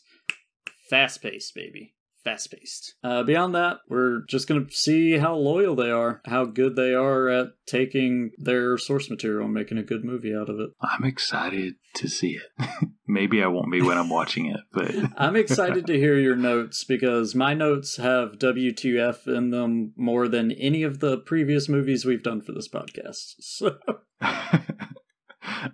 fast paced, baby fast paced. Uh, beyond that, we're just going to see how loyal they are, how good they are at taking their source material and making a good movie out of it. I'm excited to see it. Maybe I won't be when I'm watching it, but I'm excited to hear your notes because my notes have W2F in them more than any of the previous movies we've done for this podcast. So.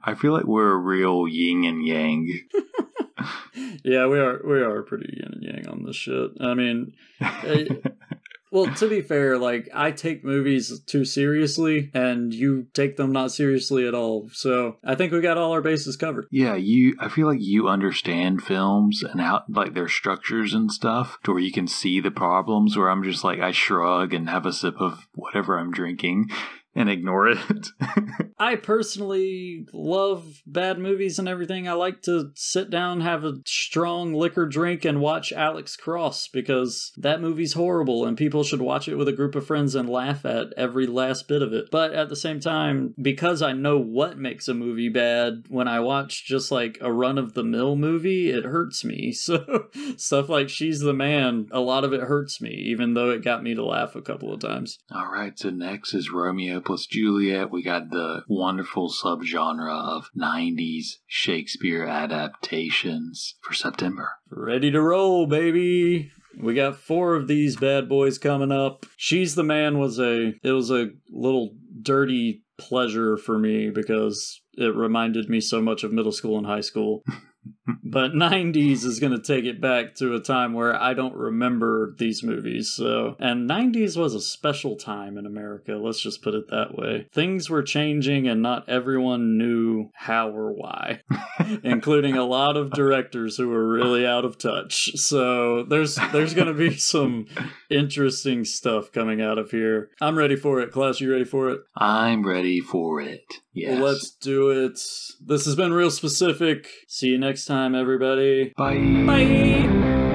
I feel like we're a real yin and yang. yeah, we are we are pretty yin and yang on this shit. I mean, well, to be fair, like I take movies too seriously, and you take them not seriously at all. So I think we got all our bases covered. Yeah, you. I feel like you understand films and how like their structures and stuff, to where you can see the problems. Where I'm just like I shrug and have a sip of whatever I'm drinking and ignore it. I personally love bad movies and everything. I like to sit down, have a strong liquor drink, and watch Alex Cross because that movie's horrible and people should watch it with a group of friends and laugh at every last bit of it. But at the same time, because I know what makes a movie bad, when I watch just like a run of the mill movie, it hurts me. So stuff like She's the Man, a lot of it hurts me, even though it got me to laugh a couple of times. All right, so next is Romeo plus Juliet. We got the wonderful subgenre of 90s Shakespeare adaptations for September. Ready to roll, baby. We got four of these bad boys coming up. She's the Man was a it was a little dirty pleasure for me because it reminded me so much of middle school and high school. but 90s is going to take it back to a time where I don't remember these movies. So, and 90s was a special time in America. Let's just put it that way. Things were changing and not everyone knew how or why, including a lot of directors who were really out of touch. So, there's there's going to be some interesting stuff coming out of here. I'm ready for it. Klaus, you ready for it? I'm ready for it. Yes. Let's do it. This has been real specific. See you next time, everybody. Bye. Bye.